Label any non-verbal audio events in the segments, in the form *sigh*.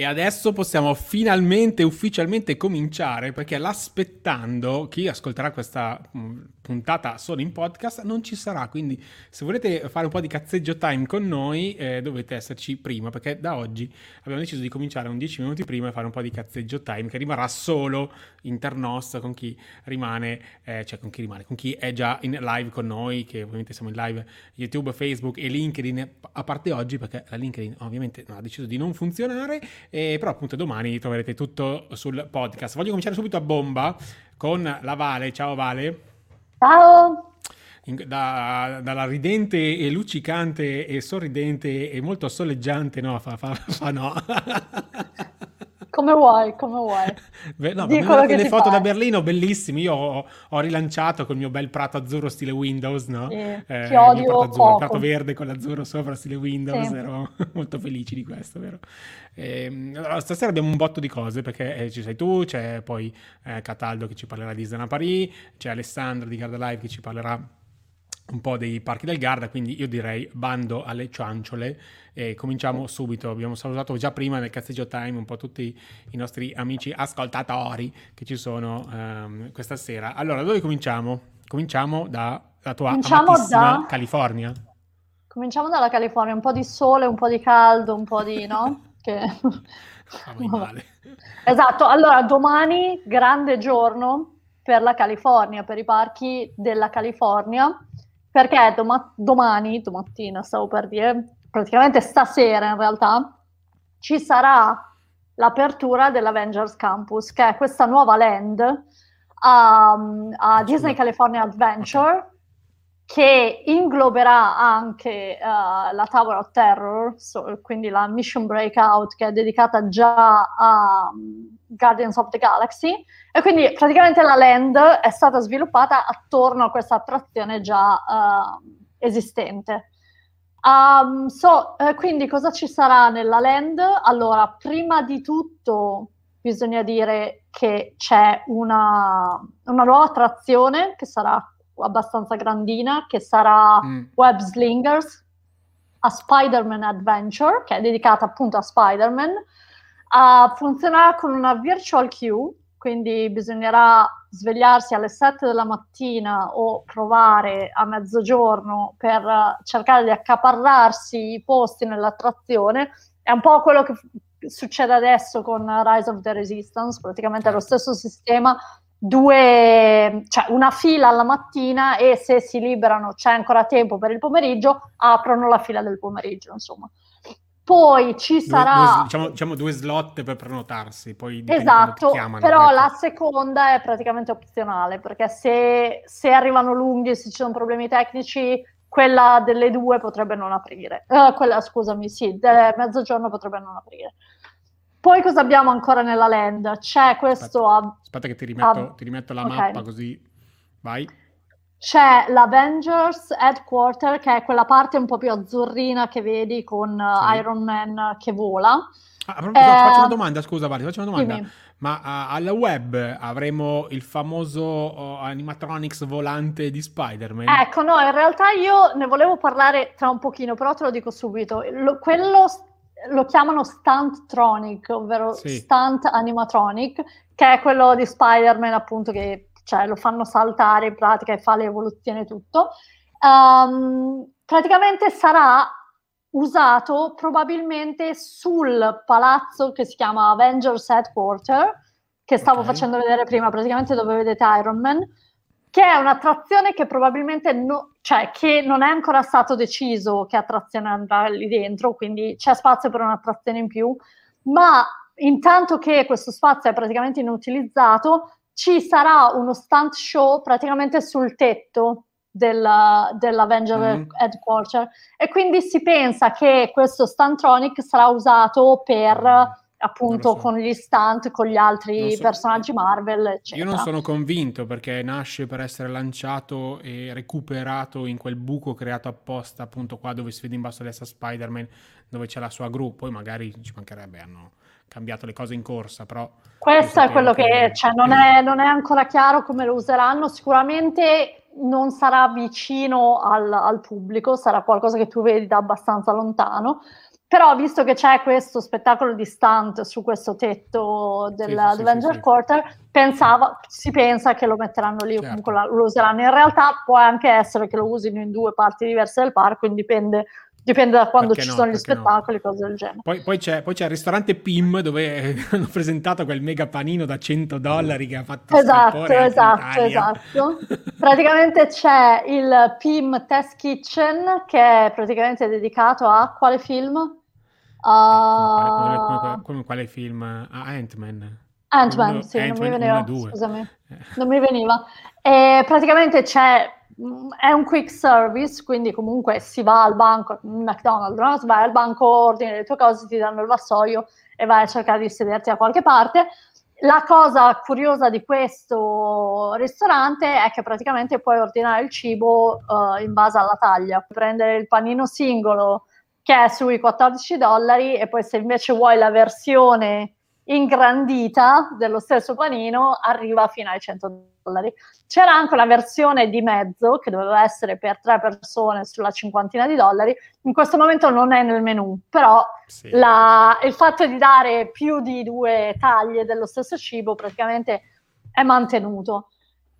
E adesso possiamo finalmente, ufficialmente cominciare perché l'aspettando, chi ascolterà questa mm, puntata solo in podcast non ci sarà, quindi se volete fare un po' di cazzeggio time con noi eh, dovete esserci prima perché da oggi abbiamo deciso di cominciare un 10 minuti prima e fare un po' di cazzeggio time che rimarrà solo internos con chi rimane, eh, cioè con chi rimane, con chi è già in live con noi, che ovviamente siamo in live YouTube, Facebook e LinkedIn, a parte oggi perché la LinkedIn ovviamente ha deciso di non funzionare, eh, però appunto domani troverete tutto sul podcast. Voglio cominciare subito a bomba con la Vale, ciao Vale. Ciao! Da, dalla ridente e luccicante e sorridente e molto soleggiante, no, fa, fa, fa no. *laughs* Come vuoi, come vuoi. *laughs* Beh, no, Dico le foto fai. da Berlino bellissime. Io ho, ho, rilanciato col mio bel prato azzurro stile Windows, no? Sì, eh, che odio prato, azzurro, prato verde con l'azzurro sopra stile Windows. Sì. Ero *laughs* molto felici di questo, vero? E, ehm, allora, stasera abbiamo un botto di cose perché eh, ci sei tu, c'è poi eh, Cataldo che ci parlerà di Zana Paris, c'è Alessandro di Garda Live che ci parlerà un po' dei parchi del Garda, quindi io direi bando alle cianciole e cominciamo subito. Abbiamo salutato già prima nel cazzeggio time un po' tutti i nostri amici ascoltatori che ci sono um, questa sera. Allora, dove cominciamo? Cominciamo dalla tua cominciamo da... California. Cominciamo dalla California, un po' di sole, un po' di caldo, un po' di... no? *laughs* che... Esatto, allora domani grande giorno per la California, per i parchi della California perché doma- domani, domattina stavo per dire, praticamente stasera in realtà, ci sarà l'apertura dell'Avengers Campus, che è questa nuova land a, a Disney California Adventure, che ingloberà anche uh, la Tower of Terror, so, quindi la Mission Breakout che è dedicata già a um, Guardians of the Galaxy, e quindi praticamente la land è stata sviluppata attorno a questa attrazione già uh, esistente. Um, so, eh, quindi cosa ci sarà nella land? Allora, prima di tutto bisogna dire che c'è una, una nuova attrazione che sarà abbastanza grandina, che sarà mm. Web Slingers, a Spider-Man Adventure, che è dedicata appunto a Spider-Man. Uh, funzionerà con una virtual queue quindi bisognerà svegliarsi alle 7 della mattina o provare a mezzogiorno per cercare di accaparrarsi i posti nell'attrazione. È un po' quello che succede adesso con Rise of the Resistance, praticamente è lo stesso sistema, due, cioè una fila alla mattina e se si liberano c'è ancora tempo per il pomeriggio, aprono la fila del pomeriggio, insomma. Poi ci sarà... Due, diciamo, diciamo, due slot per prenotarsi, poi Esatto, chiamano, però ecco. la seconda è praticamente opzionale, perché se, se, arrivano lunghi e se ci sono problemi tecnici, quella delle due potrebbe non aprire. Uh, quella, scusami, sì, del mezzogiorno potrebbe non aprire. Poi cosa abbiamo ancora nella land? C'è questo... Aspetta, aspetta che ti rimetto, ti rimetto la okay. mappa così... Vai c'è l'Avengers Headquarter, che è quella parte un po' più azzurrina che vedi con uh, sì. Iron Man che vola. Ah, eh, faccio una domanda, scusa, Vale, faccio una domanda. Dimmi. Ma uh, alla web avremo il famoso uh, animatronics volante di Spider-Man? Ecco, no, in realtà io ne volevo parlare tra un pochino, però te lo dico subito. Lo, quello lo chiamano Stunt-tronic, ovvero sì. Stunt Animatronic, che è quello di Spider-Man appunto che cioè lo fanno saltare in pratica e fa le evoluzioni e tutto. Um, praticamente sarà usato probabilmente sul palazzo che si chiama Avengers Headquarter, che stavo okay. facendo vedere prima, praticamente dove vedete Iron Man, che è un'attrazione che probabilmente no, cioè, che non è ancora stato deciso che attrazione andrà lì dentro, quindi c'è spazio per un'attrazione in più, ma intanto che questo spazio è praticamente inutilizzato, ci sarà uno stunt show praticamente sul tetto della, dell'Avenger mm. Headquarter e quindi si pensa che questo stuntronic sarà usato per appunto so. con gli stunt con gli altri so. personaggi Marvel eccetera. io non sono convinto perché nasce per essere lanciato e recuperato in quel buco creato apposta appunto qua dove si vede in basso a destra Spider-Man dove c'è la sua gru poi magari ci mancherebbe hanno cambiato le cose in corsa, però... Questo è quello che, che cioè, non, è, non, è, ancora chiaro come lo useranno, sicuramente non sarà vicino al, al, pubblico, sarà qualcosa che tu vedi da abbastanza lontano, però visto che c'è questo spettacolo di stunt su questo tetto dell'Avenger sì, sì, Quarter, pensava, si pensa che lo metteranno lì, certo. comunque lo useranno. In realtà può anche essere che lo usino in due parti diverse del parco, dipende Dipende da quando perché ci no, sono gli spettacoli, no. cose del genere. Poi, poi, c'è, poi, c'è, il ristorante PIM dove *laughs* hanno presentato quel mega panino da 100 dollari che ha fatto Esatto, esatto, esatto. *laughs* praticamente c'è il PIM Test Kitchen che è praticamente dedicato a quale film? Uh... Come, quale film? A Ant-Man. Ant-Man, sì, Ant-Man non mi veniva. Scusami, non mi veniva. E praticamente c'è è un quick service, quindi comunque si va al banco, McDonald's, no? vai al banco, ordini le tue cose, ti danno il vassoio e vai a cercare di sederti da qualche parte. La cosa curiosa di questo ristorante è che praticamente puoi ordinare il cibo uh, in base alla taglia, prendere il panino singolo che è sui 14 dollari e poi se invece vuoi la versione ingrandita dello stesso panino arriva fino ai 100 dollari. C'era anche una versione di mezzo che doveva essere per tre persone sulla cinquantina di dollari. In questo momento non è nel menu, però sì. la, il fatto di dare più di due taglie dello stesso cibo praticamente è mantenuto.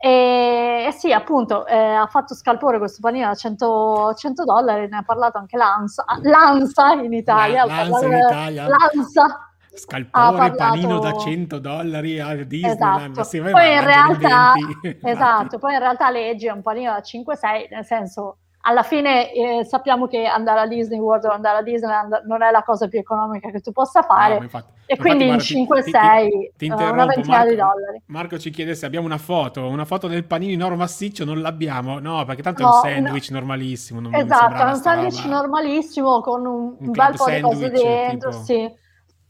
E, e sì, appunto, eh, ha fatto scalpore questo panino da 100, 100, dollari, ne ha parlato anche l'ANSA, l'ANSA in Italia. La, l'ANSA in Italia. L'ANSA Scalpore, parlato... panino da 100 dollari a Disneyland. Esatto. Poi, in realtà, *laughs* esatto, poi in realtà leggi un panino da 5-6, nel senso alla fine eh, sappiamo che andare a Disney World o andare a Disneyland non è la cosa più economica che tu possa fare no, infatti, e infatti, quindi guarda, in 5-6 ti, ti, ti uh, una ventina Marco, di dollari Marco ci chiede se abbiamo una foto una foto del panino in oro massiccio non l'abbiamo no perché tanto no, è un sandwich no. normalissimo non esatto è un sandwich roba. normalissimo con un, un bel po' di cose dentro tipo... sì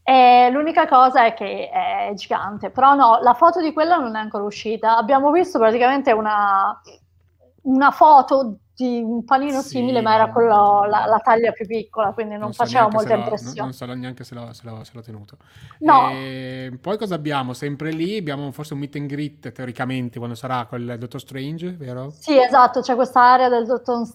e l'unica cosa è che è gigante, però no, la foto di quella non è ancora uscita. Abbiamo visto praticamente una, una foto di un panino sì, simile, ma era quello, la, la, taglia più piccola, quindi non, non so faceva molta impressione. Non, non, so neanche se l'ho, se l'ho, se l'ho tenuto. No. E poi cosa abbiamo? Sempre lì abbiamo forse un meet and greet, teoricamente, quando sarà con il Dottor Strange, vero? Sì, esatto, c'è questa area del Dottor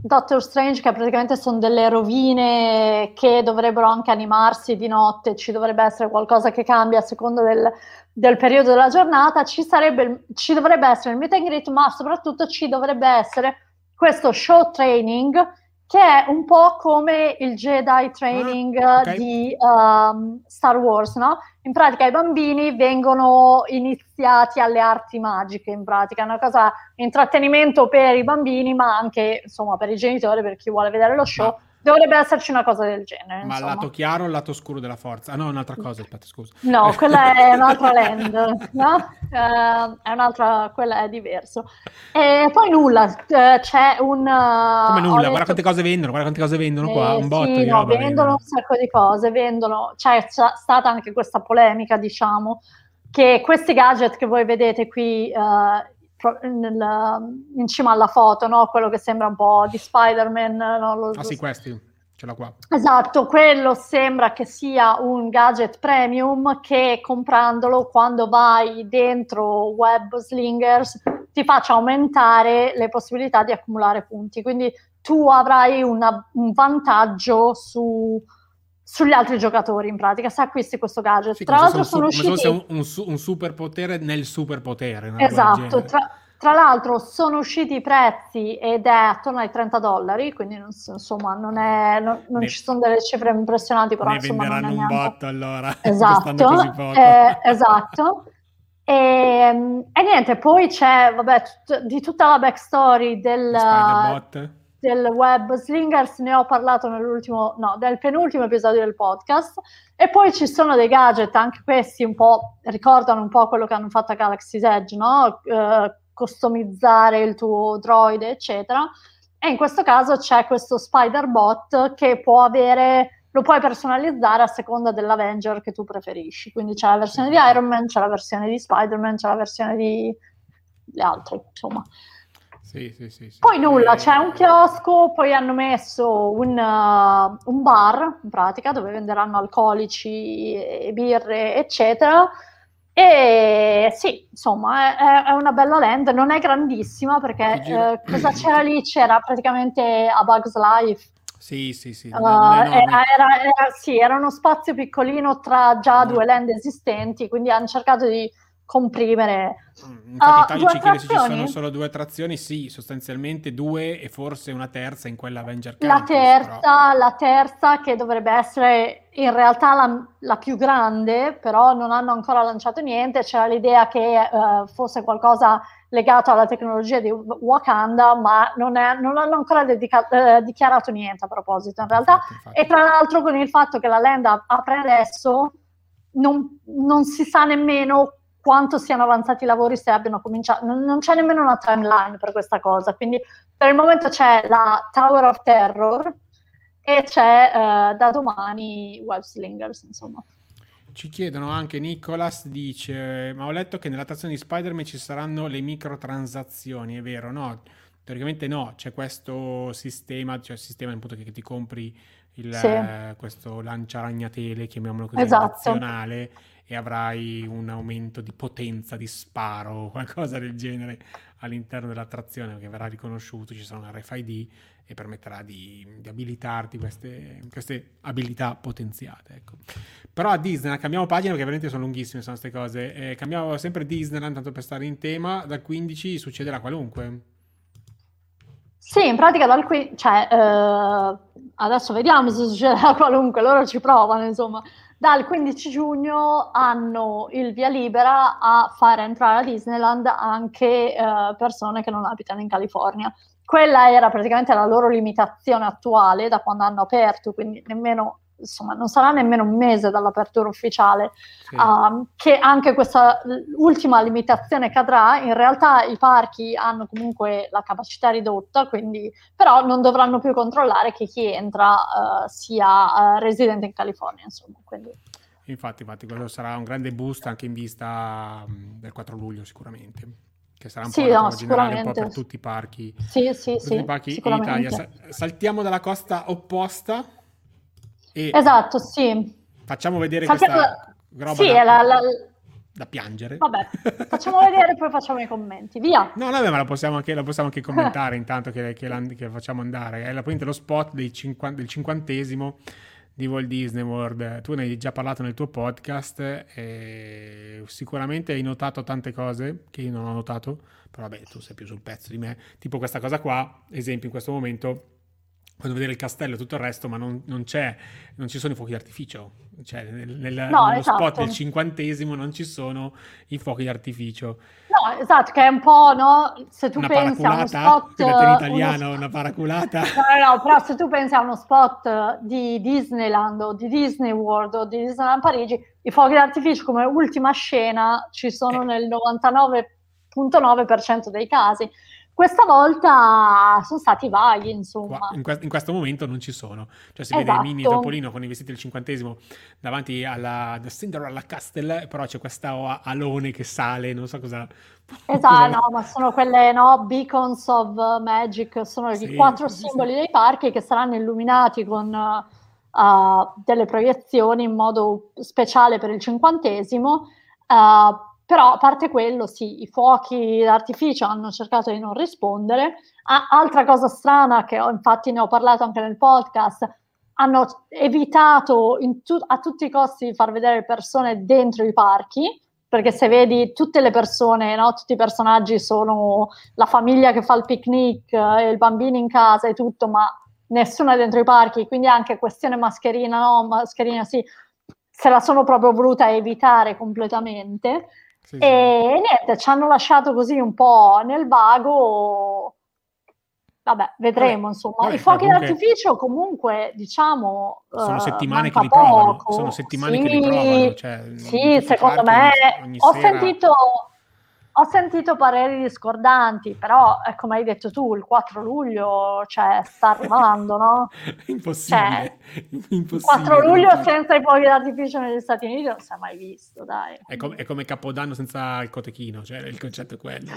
Doctor Strange che praticamente sono delle rovine che dovrebbero anche animarsi di notte, ci dovrebbe essere qualcosa che cambia a seconda del, del periodo della giornata, ci, sarebbe, ci dovrebbe essere il meet and greet, ma soprattutto ci dovrebbe essere questo show training che è un po' come il Jedi training ah, okay. di um, Star Wars, no? In pratica i bambini vengono iniziati alle arti magiche, in pratica è una cosa, intrattenimento per i bambini, ma anche insomma per i genitori, per chi vuole vedere lo show. Ah Dovrebbe esserci una cosa del genere. Ma insomma. lato chiaro o lato scuro della forza? Ah, no, un'altra cosa, aspetta, scusa. No, quella è *laughs* un'altra land, no? Uh, è un'altra, quella è diverso. E poi nulla, uh, c'è un... Uh, Come nulla? Guarda quante cose vendono, guarda quante cose vendono qua, un botto sì, di no, roba vendono. vendono un sacco di cose, vendono... C'è, c'è stata anche questa polemica, diciamo, che questi gadget che voi vedete qui nel, in cima alla foto, no? quello che sembra un po' di Spider-Man. No? Lo, ah sì, questi. Ce l'ho qua. Esatto, quello sembra che sia un gadget premium che comprandolo quando vai dentro Web Slingers ti faccia aumentare le possibilità di accumulare punti. Quindi tu avrai una, un vantaggio su, sugli altri giocatori in pratica se acquisti questo gadget. Sì, tra l'altro sono su- usciti... un, un, un superpotere nel superpotere. Esatto, tra, tra l'altro sono usciti i prezzi ed è attorno ai 30 dollari, quindi non, insomma non, è, non, non ne, ci sono delle cifre impressionanti, però ne insomma venderanno non è un botto allora. *laughs* Esatto, eh, *laughs* esatto. E, e, niente, poi c'è, vabbè, tut- di tutta la backstory del, del web slingers, ne ho parlato nell'ultimo, no, del penultimo episodio del podcast. E poi ci sono dei gadget, anche questi un po' ricordano un po' quello che hanno fatto a Galaxy's Edge, no? Uh, customizzare il tuo droide, eccetera. E in questo caso c'è questo Spider Bot che può avere, lo puoi personalizzare a seconda dell'Avenger che tu preferisci. Quindi c'è la versione di Iron Man, c'è la versione di Spider-Man, c'è la versione di le altre, insomma. Sì, sì, sì. Poi nulla, c'è un chiosco, poi hanno messo un, uh, un bar, in pratica, dove venderanno alcolici, e birre, eccetera e sì, insomma, è, è, una bella land, non è grandissima perché eh, cosa c'era lì? C'era praticamente a Bugs Life. Sì, sì, sì. Uh, era, era, era, sì, era uno spazio piccolino tra già due land esistenti, quindi hanno cercato di comprimere. Mm, infatti, uh, se ci sono solo due attrazioni. Sì, sostanzialmente due e forse una terza in quella Avenger Campus. La terza, però. la terza che dovrebbe essere in realtà la, la, più grande, però non hanno ancora lanciato niente. C'era l'idea che uh, fosse qualcosa legato alla tecnologia di Wakanda, ma non, è, non hanno ancora dedica- eh, dichiarato niente a proposito in realtà. Infatti, infatti. E tra l'altro con il fatto che la land apre adesso, non, non si sa nemmeno quanto siano avanzati i lavori se abbiano cominciato, non, non, c'è nemmeno una timeline per questa cosa, quindi per il momento c'è la Tower of Terror e c'è uh, da domani Web Slingers, insomma. Ci chiedono anche, Nicolas dice, ma ho letto che nella tazione di Spider-Man ci saranno le microtransazioni, è vero? No, teoricamente no, c'è questo sistema, cioè il sistema appunto che, che ti compri il, sì. eh, questo lanciaragnatele, chiamiamolo così, esatto. nazionale, e avrai un aumento di potenza di sparo o *laughs* qualcosa del genere all'interno dell'attrazione che verrà riconosciuto, ci sarà un RFID e permetterà di, di abilitarti queste, queste, abilità potenziate. Ecco. Però a Disneyland, cambiamo pagina perché veramente sono lunghissime sono queste cose, eh, cambiamo sempre Disneyland tanto per stare in tema, dal 15 succederà qualunque. Sì, in pratica dal 15, cioè, eh, adesso vediamo se succederà *laughs* qualunque, loro ci provano insomma dal 15 giugno hanno il via libera a fare entrare a Disneyland anche eh, persone che non abitano in California. Quella era praticamente la loro limitazione attuale da quando hanno aperto, quindi nemmeno insomma, non sarà nemmeno un mese dall'apertura ufficiale, sì. uh, che anche questa ultima limitazione cadrà. In realtà i parchi hanno comunque la capacità ridotta, quindi però non dovranno più controllare che chi entra uh, sia uh, residente in California, insomma. Quindi. Infatti, infatti, quello sarà un grande boost anche in vista um, del 4 luglio sicuramente che sarà un sì, po' no, generale un po' per tutti i parchi, sì, sì, sì, i parchi in Italia. Saltiamo dalla costa opposta e esatto, sì. Facciamo vedere Saltiamo... questa roba sì, da, la, la... da, piangere. Vabbè, *laughs* facciamo vedere e poi facciamo i commenti. Via! No, no, ma la possiamo anche, la possiamo anche commentare *laughs* intanto che, che, la, che facciamo andare. È la, lo spot del cinquantesimo di Walt Disney World. Tu ne hai già parlato nel tuo podcast e sicuramente hai notato tante cose che io non ho notato, però vabbè, tu sei più sul pezzo di me. Tipo questa cosa qua, esempio in questo momento quando vedere il castello e tutto il resto, ma non, non, c'è, non ci sono i fuochi d'artificio. Cioè, nel, nel, no, nello esatto. spot del cinquantesimo non ci sono i fuochi d'artificio. No, esatto, che è un po', no? Se tu una pensi a uno spot... *laughs* in italiano, uno... una paraculata. *laughs* No, no, però se tu pensi a uno spot di Disneyland o di Disney World o di Disneyland Parigi, i fuochi d'artificio come ultima scena ci sono eh. nel 99,9% dei casi questa volta sono stati vaghi, insomma. In, que- in, questo momento non ci sono. Cioè si esatto. vede mini. Topolino con i vestiti del cinquantesimo davanti alla Cinderella Castle, però c'è questa alone che sale, non so cosa... Esatto, no, ma sono quelle no, beacons of magic, sono sì, i quattro sì, simboli sì. dei parchi che saranno illuminati con uh, delle proiezioni in modo speciale per il cinquantesimo. Uh, però a parte quello, sì, i fuochi d'artificio hanno cercato di non rispondere. Ah, altra cosa strana, che ho, infatti ne ho parlato anche nel podcast, hanno evitato tu- a tutti i costi di far vedere persone dentro i parchi, perché se vedi tutte le persone, no, tutti i personaggi sono la famiglia che fa il picnic, eh, il bambino in casa e tutto, ma nessuno è dentro i parchi, quindi anche questione mascherina, no, mascherina sì, se la sono proprio voluta evitare completamente. Sì, e sì. niente, ci hanno lasciato così un po' nel vago. Vabbè, vedremo vabbè, insomma. Vabbè, I fuochi comunque... d'artificio comunque, diciamo, sono uh, settimane che li provano, sono settimane sì, che li provano. Cioè, sì, secondo me ho sera... sentito ho sentito pareri discordanti, però è come hai detto tu, il 4 luglio cioè, sta arrivando, no? *laughs* Impossibile. Cioè, Impossibile. 4 luglio senza i fuochi d'artificio negli Stati Uniti non si è mai visto, dai. È, com- è come Capodanno senza il cotechino, cioè il concetto è quello.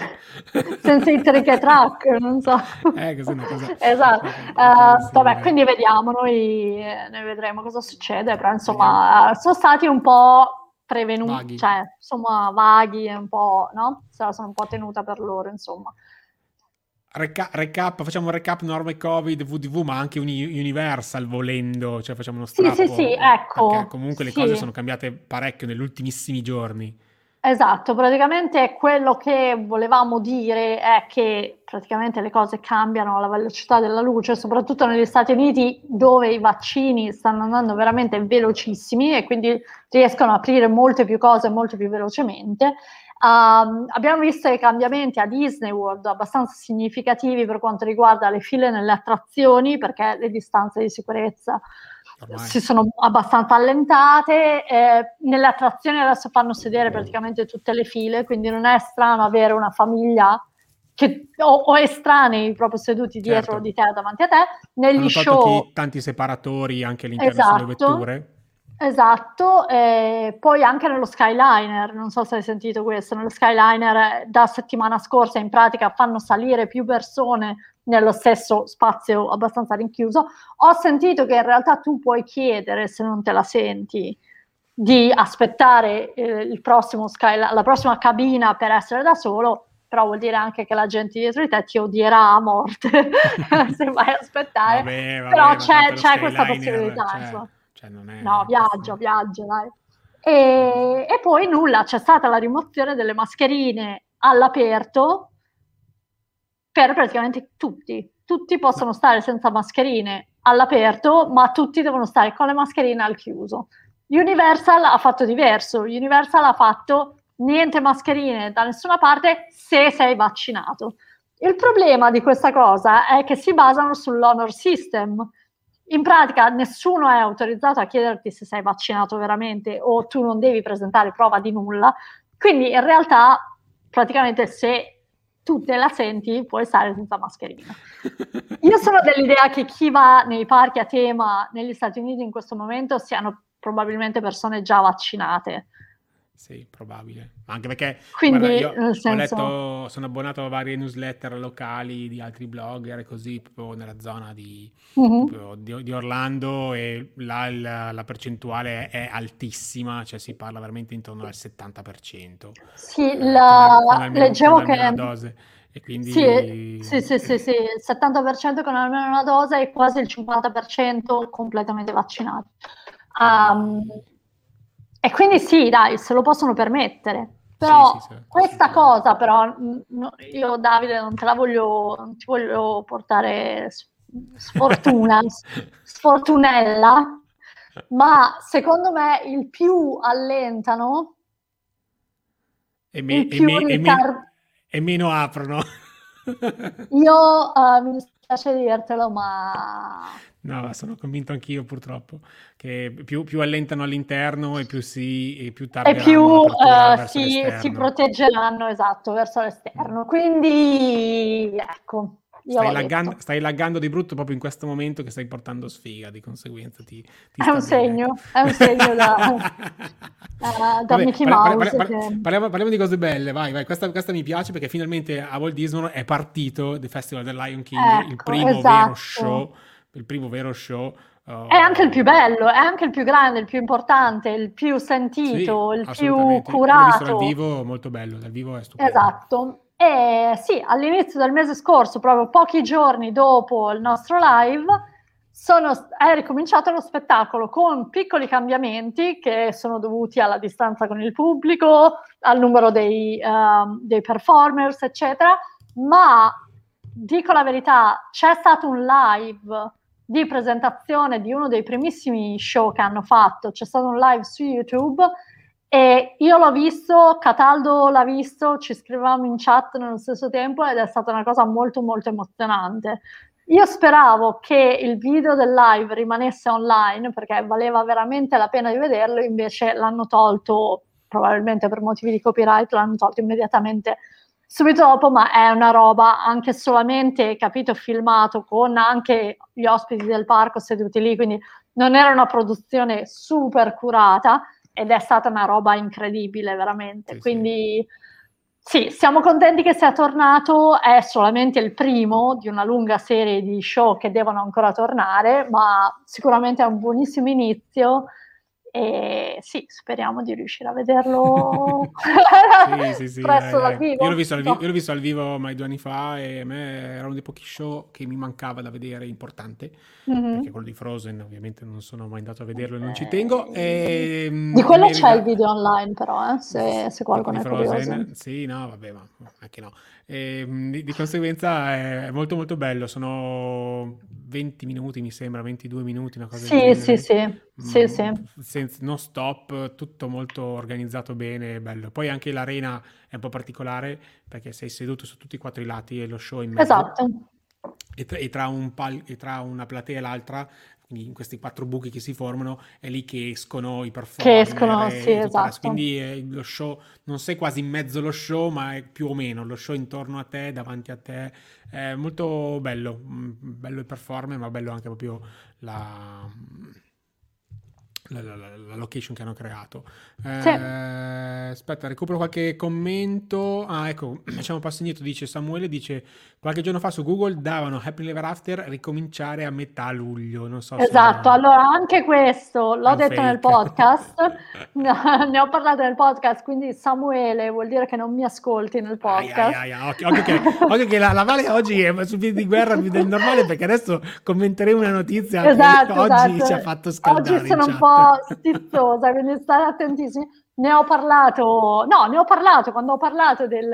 *laughs* senza i trick e track, non so. Eh, così una cosa... *laughs* Esatto. Uh, vabbè, quindi vediamo, noi ne vedremo cosa succede, però insomma vediamo. sono stati un po' prevenuti, cioè insomma vaghi, un po', no? Se la sono un po' tenuta per loro, insomma. Reca- recap, facciamo un recap norme Covid, VDV, ma anche Universal volendo, cioè facciamo uno strappo. Sì, sì, sì, ecco. Perché comunque le sì. cose sono cambiate parecchio negli ultimissimi giorni. Esatto, praticamente quello che volevamo dire è che praticamente le cose cambiano alla velocità della luce, soprattutto negli Stati Uniti dove i vaccini stanno andando veramente velocissimi e quindi riescono a aprire molte più cose molto più velocemente. Um, abbiamo visto dei cambiamenti a Disney World abbastanza significativi per quanto riguarda le file nelle attrazioni perché le distanze di sicurezza Ormai. si sono abbastanza allentate. Eh, nelle attrazioni adesso fanno sedere praticamente tutte le file, quindi non è strano avere una famiglia che, o, o, estranei proprio seduti dietro certo. di te davanti a te. Negli Hanno show tanti separatori anche all'interno esatto. delle vetture. Esatto, eh, poi anche nello Skyliner, non so se hai sentito questo, nello Skyliner eh, da settimana scorsa in pratica fanno salire più persone nello stesso spazio abbastanza rinchiuso. Ho sentito che in realtà tu puoi chiedere, se non te la senti, di aspettare eh, il prossimo Sky, la prossima cabina per essere da solo, però vuol dire anche che la gente dietro di te ti odierà a morte *laughs* se vai a aspettare. Vabbè, vabbè, però c'è, c'è questa possibilità. Cioè, cioè no, viaggio, viaggio, dai. E, e poi nulla, c'è stata la rimozione delle mascherine all'aperto per praticamente tutti. Tutti possono stare senza mascherine all'aperto, ma tutti devono stare con le mascherine al chiuso. Universal ha fatto diverso. Universal ha fatto niente mascherine da nessuna parte se sei vaccinato. Il problema di questa cosa è che si basano sull'honor system. In pratica nessuno è autorizzato a chiederti se sei vaccinato veramente o tu non devi presentare prova di nulla. Quindi in realtà praticamente se tu te la senti, puoi stare senza mascherina. Io sono dell'idea che chi va nei parchi a tema negli Stati Uniti in questo momento siano probabilmente persone già vaccinate. Sì, probabile. Anche perché Quindi, guarda, io senso... ho letto, sono abbonato a varie newsletter locali di altri blogger e così, proprio nella zona di, proprio di, di Orlando e là la, la, percentuale è altissima, cioè si parla veramente intorno al 70%. Sì, eh, la... con almeno, leggevo con che... dose. E quindi... Sì, sì, sì, sì, sì, il 70% con almeno una dose e quasi il 50% completamente vaccinati. Um, e quindi sì, dai, se lo possono permettere. Però sì, sì, questa cosa, però, no, io Davide non te la voglio, non ti voglio portare sfortuna, *laughs* sfortunella, *laughs* ma secondo me il più allentano e, me, e, me, e, me, e meno aprono. io uh, *laughs* mi dispiace dirtelo, ma No, sono convinto anch'io purtroppo che più, più allentano all'interno e più si e più e più uh, si, si, proteggeranno esatto verso l'esterno. Quindi ecco. Stai laggando, stai laggando, di brutto proprio in questo momento che stai portando sfiga, di conseguenza ti, ti È un segno, è un segno da, uh, *laughs* da Vabbè, Mickey Mouse. Parli, parli, parliamo, parliamo, di cose belle, vai, vai. Questa, questa, mi piace perché finalmente a Walt Disney è partito The Festival del Lion King, ecco, il primo esatto. vero show il primo vero show. Uh, è anche il più bello, è anche il più grande, il più importante, il più sentito, sì, il più curato. L'ho dal vivo, molto bello, dal vivo è stupendo. Esatto. E sì, all'inizio del mese scorso, proprio pochi giorni dopo il nostro live, sono, è ricominciato lo spettacolo con piccoli cambiamenti che sono dovuti alla distanza con il pubblico, al numero dei, uh, dei performers, eccetera, ma dico la verità, c'è stato un live di presentazione di uno dei primissimi show che hanno fatto, c'è stato un live su YouTube e io l'ho visto, Cataldo l'ha visto, ci scrivevamo in chat nello stesso tempo ed è stata una cosa molto molto emozionante. Io speravo che il video del live rimanesse online perché valeva veramente la pena di vederlo, invece l'hanno tolto, probabilmente per motivi di copyright, l'hanno tolto immediatamente subito dopo, ma è una roba anche solamente, capito, filmato con anche gli ospiti del parco seduti lì, quindi non era una produzione super curata ed è stata una roba incredibile, veramente. Sì, quindi sì. sì, siamo contenti che sia tornato, è solamente il primo di una lunga serie di show che devono ancora tornare, ma sicuramente è un buonissimo inizio e sì, speriamo di riuscire a vederlo *laughs* *laughs* sì, sì, sì, presto dal vivo. Io l'ho, visto al vivo, io l'ho visto al vivo mai due anni fa e a me era uno dei pochi show che mi mancava da vedere importante, mm-hmm. perché quello di Frozen ovviamente non sono mai andato a vederlo e non ci tengo. E, ehm, di quello c'è il video online però, eh, se, se qualcuno è curioso. Sì, no, vabbè, ma anche no. E, ehm, di, di, conseguenza è molto molto bello, sono 20 minuti mi sembra, 22 minuti, una cosa sì, sì, sì, sì, sì. Mm, senza, non stop, tutto molto organizzato bene, bello. Poi anche l'arena è un po' particolare perché sei seduto su tutti i quattro i lati e lo show in mezzo. Esatto. E tra, e tra, pal- e tra una platea e l'altra quindi in questi quattro buchi che si formano è lì che escono i performer. Che escono, sì, esatto. Quindi eh, lo show, non sei quasi in mezzo allo show, ma è più o meno lo show intorno a te, davanti a te. È molto bello, mm, bello il performer, ma bello anche proprio la la, la, la, location che hanno creato. Eh, sì. Aspetta, recupero qualche commento. Ah, ecco, *clears throat* facciamo un passo indietro. Dice Samuele: dice qualche giorno fa su Google davano Happy Ever After ricominciare a metà luglio. Non so esatto, se... allora anche questo l'ho detto fake. nel podcast, *laughs* ne ho parlato nel podcast. Quindi, Samuele vuol dire che non mi ascolti nel podcast. Ai, ai, ai, occhio, occhio, che, occhio che la, la Vale oggi è su piedi di guerra più del normale perché adesso commenteremo una notizia esatto, che oggi esatto. ci ha fatto scaldare. Oggi sono un po' stizzosa, quindi state attentissimi. Ne ho parlato, no, ne ho parlato quando ho parlato del,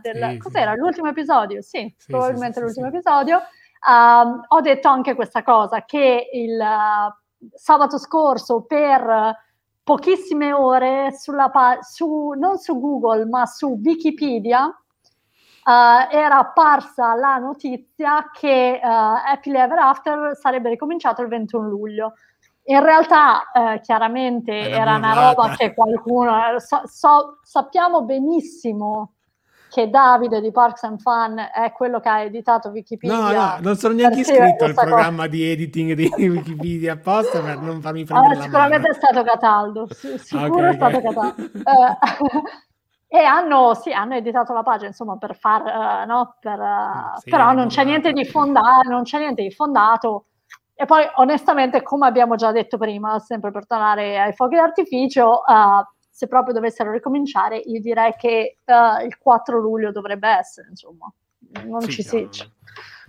del sì, cos'era, sì. l'ultimo episodio? Sì, sì probabilmente l'ultimo episodio. Uh, ho detto anche questa cosa, che il uh, sabato scorso per pochissime ore sulla pa- su, non su Google ma su Wikipedia uh, era apparsa la notizia che uh, Happily Ever After sarebbe ricominciato il 21 luglio. In realtà, eh, chiaramente era una roba che qualcuno. Eh, so, so, sappiamo benissimo che Davide di Parks and Fun è quello che ha editato Wikipedia. No, no, non sono neanche iscritto al programma di editing di *laughs* Wikipedia apposta per non farmi prendere allora, Sicuramente mano. è stato Cataldo, sicuro okay, è stato okay. Cataldo. Eh, *laughs* e hanno, sì, hanno editato la pagina, insomma, per far, uh, no, per, uh, sì, però non c'è niente di fondato, non c'è niente di fondato e poi onestamente, come abbiamo già detto prima, sempre per tornare ai fuochi d'artificio, uh, se proprio dovessero ricominciare, io direi che uh, il 4 luglio dovrebbe essere, insomma. Non sì, ci si... No,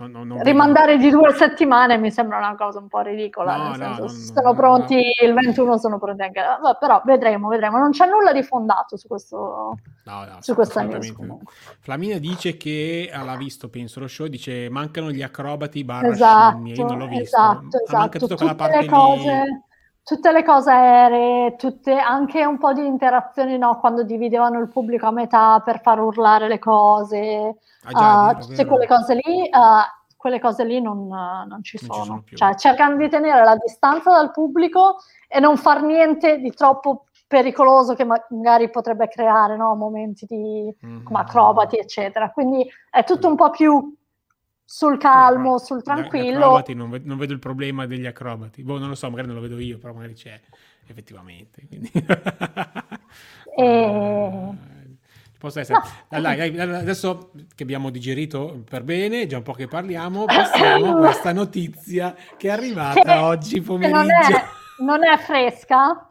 No, no, Rimandare di due settimane mi sembra una cosa un po' ridicola. Senso, sono pronti il 21, sono pronti anche. Però vedremo, vedremo. Non c'è nulla di fondato su questo. su questa news. Flaminia dice che l'ha visto, penso, lo show. Dice mancano gli acrobati barra esatto, scimmie. Io non l'ho visto. Esatto, esatto. Tutta quella parte cose... lì tutte le cose aeree, tutte, anche un po' di interazioni no? quando dividevano il pubblico a metà per far urlare le cose, ah, già, uh, tutte quelle cose lì, uh, quelle cose lì non, uh, non ci non sono. Ci sono cioè, cercano di tenere la distanza dal pubblico e non far niente di troppo pericoloso che magari potrebbe creare no? momenti di mm-hmm. come acrobati, eccetera. Quindi è tutto un po' più sul calmo, sul tranquillo. non, vedo, non vedo il problema degli acrobati. Boh, non lo so, magari non lo vedo io, però magari c'è effettivamente. *laughs* e... Posso essere. No. Dai, dai, adesso che abbiamo digerito per bene, già un po' che parliamo, *laughs* passiamo a questa notizia che è arrivata che, oggi pomeriggio. Non è, non è fresca,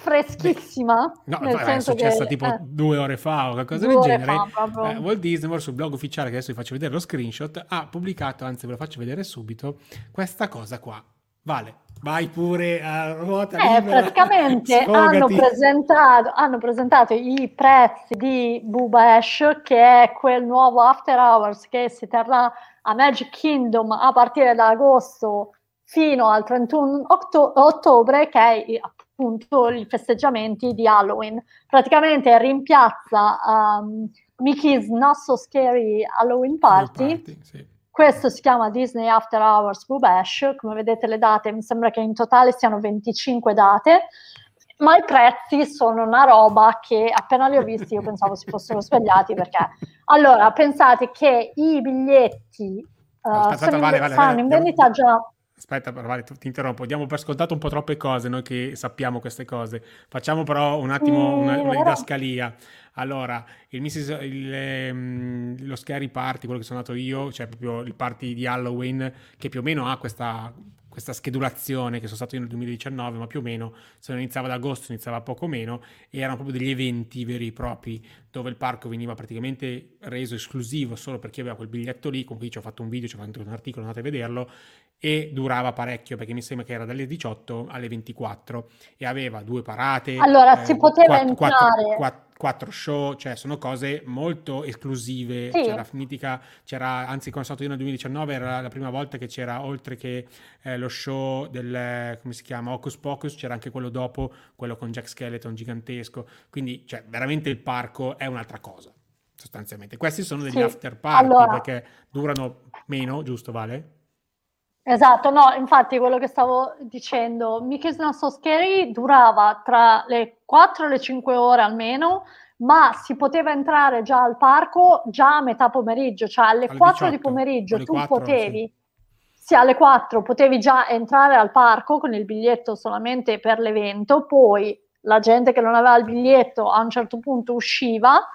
freschissima. Beh, no, è successa che, tipo eh, due ore fa o qualcosa del genere. Fa, eh, Walt Disney World sul blog ufficiale, che adesso vi faccio vedere lo screenshot, ha pubblicato, anzi ve lo faccio vedere subito, questa cosa qua. Vale, vai pure a ruota eh, praticamente *laughs* hanno presentato, hanno presentato, i prezzi di Booba Ash, che è quel nuovo After Hours che si terrà a Magic Kingdom a partire da agosto fino al 31 otto- ottobre, che è appunto i festeggiamenti di Halloween. Praticamente rimpiazza um, Mickey's Not So Scary Halloween Party. party sì. Questo si chiama Disney After Hours Boo Bash, come vedete le date, mi sembra che in totale siano 25 date, ma i prezzi sono una roba che appena li ho visti io pensavo si fossero svegliati perché *laughs* allora pensate che i biglietti uh, Aspetta, sono, vale, in, vale, vale, in vendita già Aspetta, vale, ti interrompo. Diamo per scontato un po' troppe cose, noi che sappiamo queste cose. Facciamo però un attimo una, una didascalia. Allora, il Mrs., il, ehm, lo Scary Party, quello che sono andato io, cioè proprio il party di Halloween, che più o meno ha questa questa schedulazione che sono stato io nel 2019, ma più o meno se non iniziava ad agosto iniziava poco meno, e erano proprio degli eventi veri e propri dove il parco veniva praticamente reso esclusivo solo per chi aveva quel biglietto lì, con cui ci ho fatto un video, ci ho fatto un articolo, andate a vederlo, e durava parecchio perché mi sembra che era dalle 18 alle 24 e aveva due parate. Allora eh, si poteva quattro, entrare. Quattro, quattro, show, cioè sono cose molto esclusive. Sì. C'era Mitica, c'era, anzi quando sono stato io nel 2019 era la prima volta che c'era oltre che eh, lo show del, come si chiama, Hocus Pocus, c'era anche quello dopo, quello con Jack Skeleton gigantesco. Quindi cioè, veramente il parco è un'altra cosa sostanzialmente. Questi sono degli sì. after party allora. perché durano meno, giusto Vale? Esatto, no, infatti quello che stavo dicendo, Mickey's Not So Scary durava tra le 4 e le 5 ore almeno, ma si poteva entrare già al parco già a metà pomeriggio, cioè alle, alle 4 18, di pomeriggio tu 4, potevi, sì. sì, alle 4 potevi già entrare al parco con il biglietto solamente per l'evento, poi la gente che non aveva il biglietto a un certo punto usciva,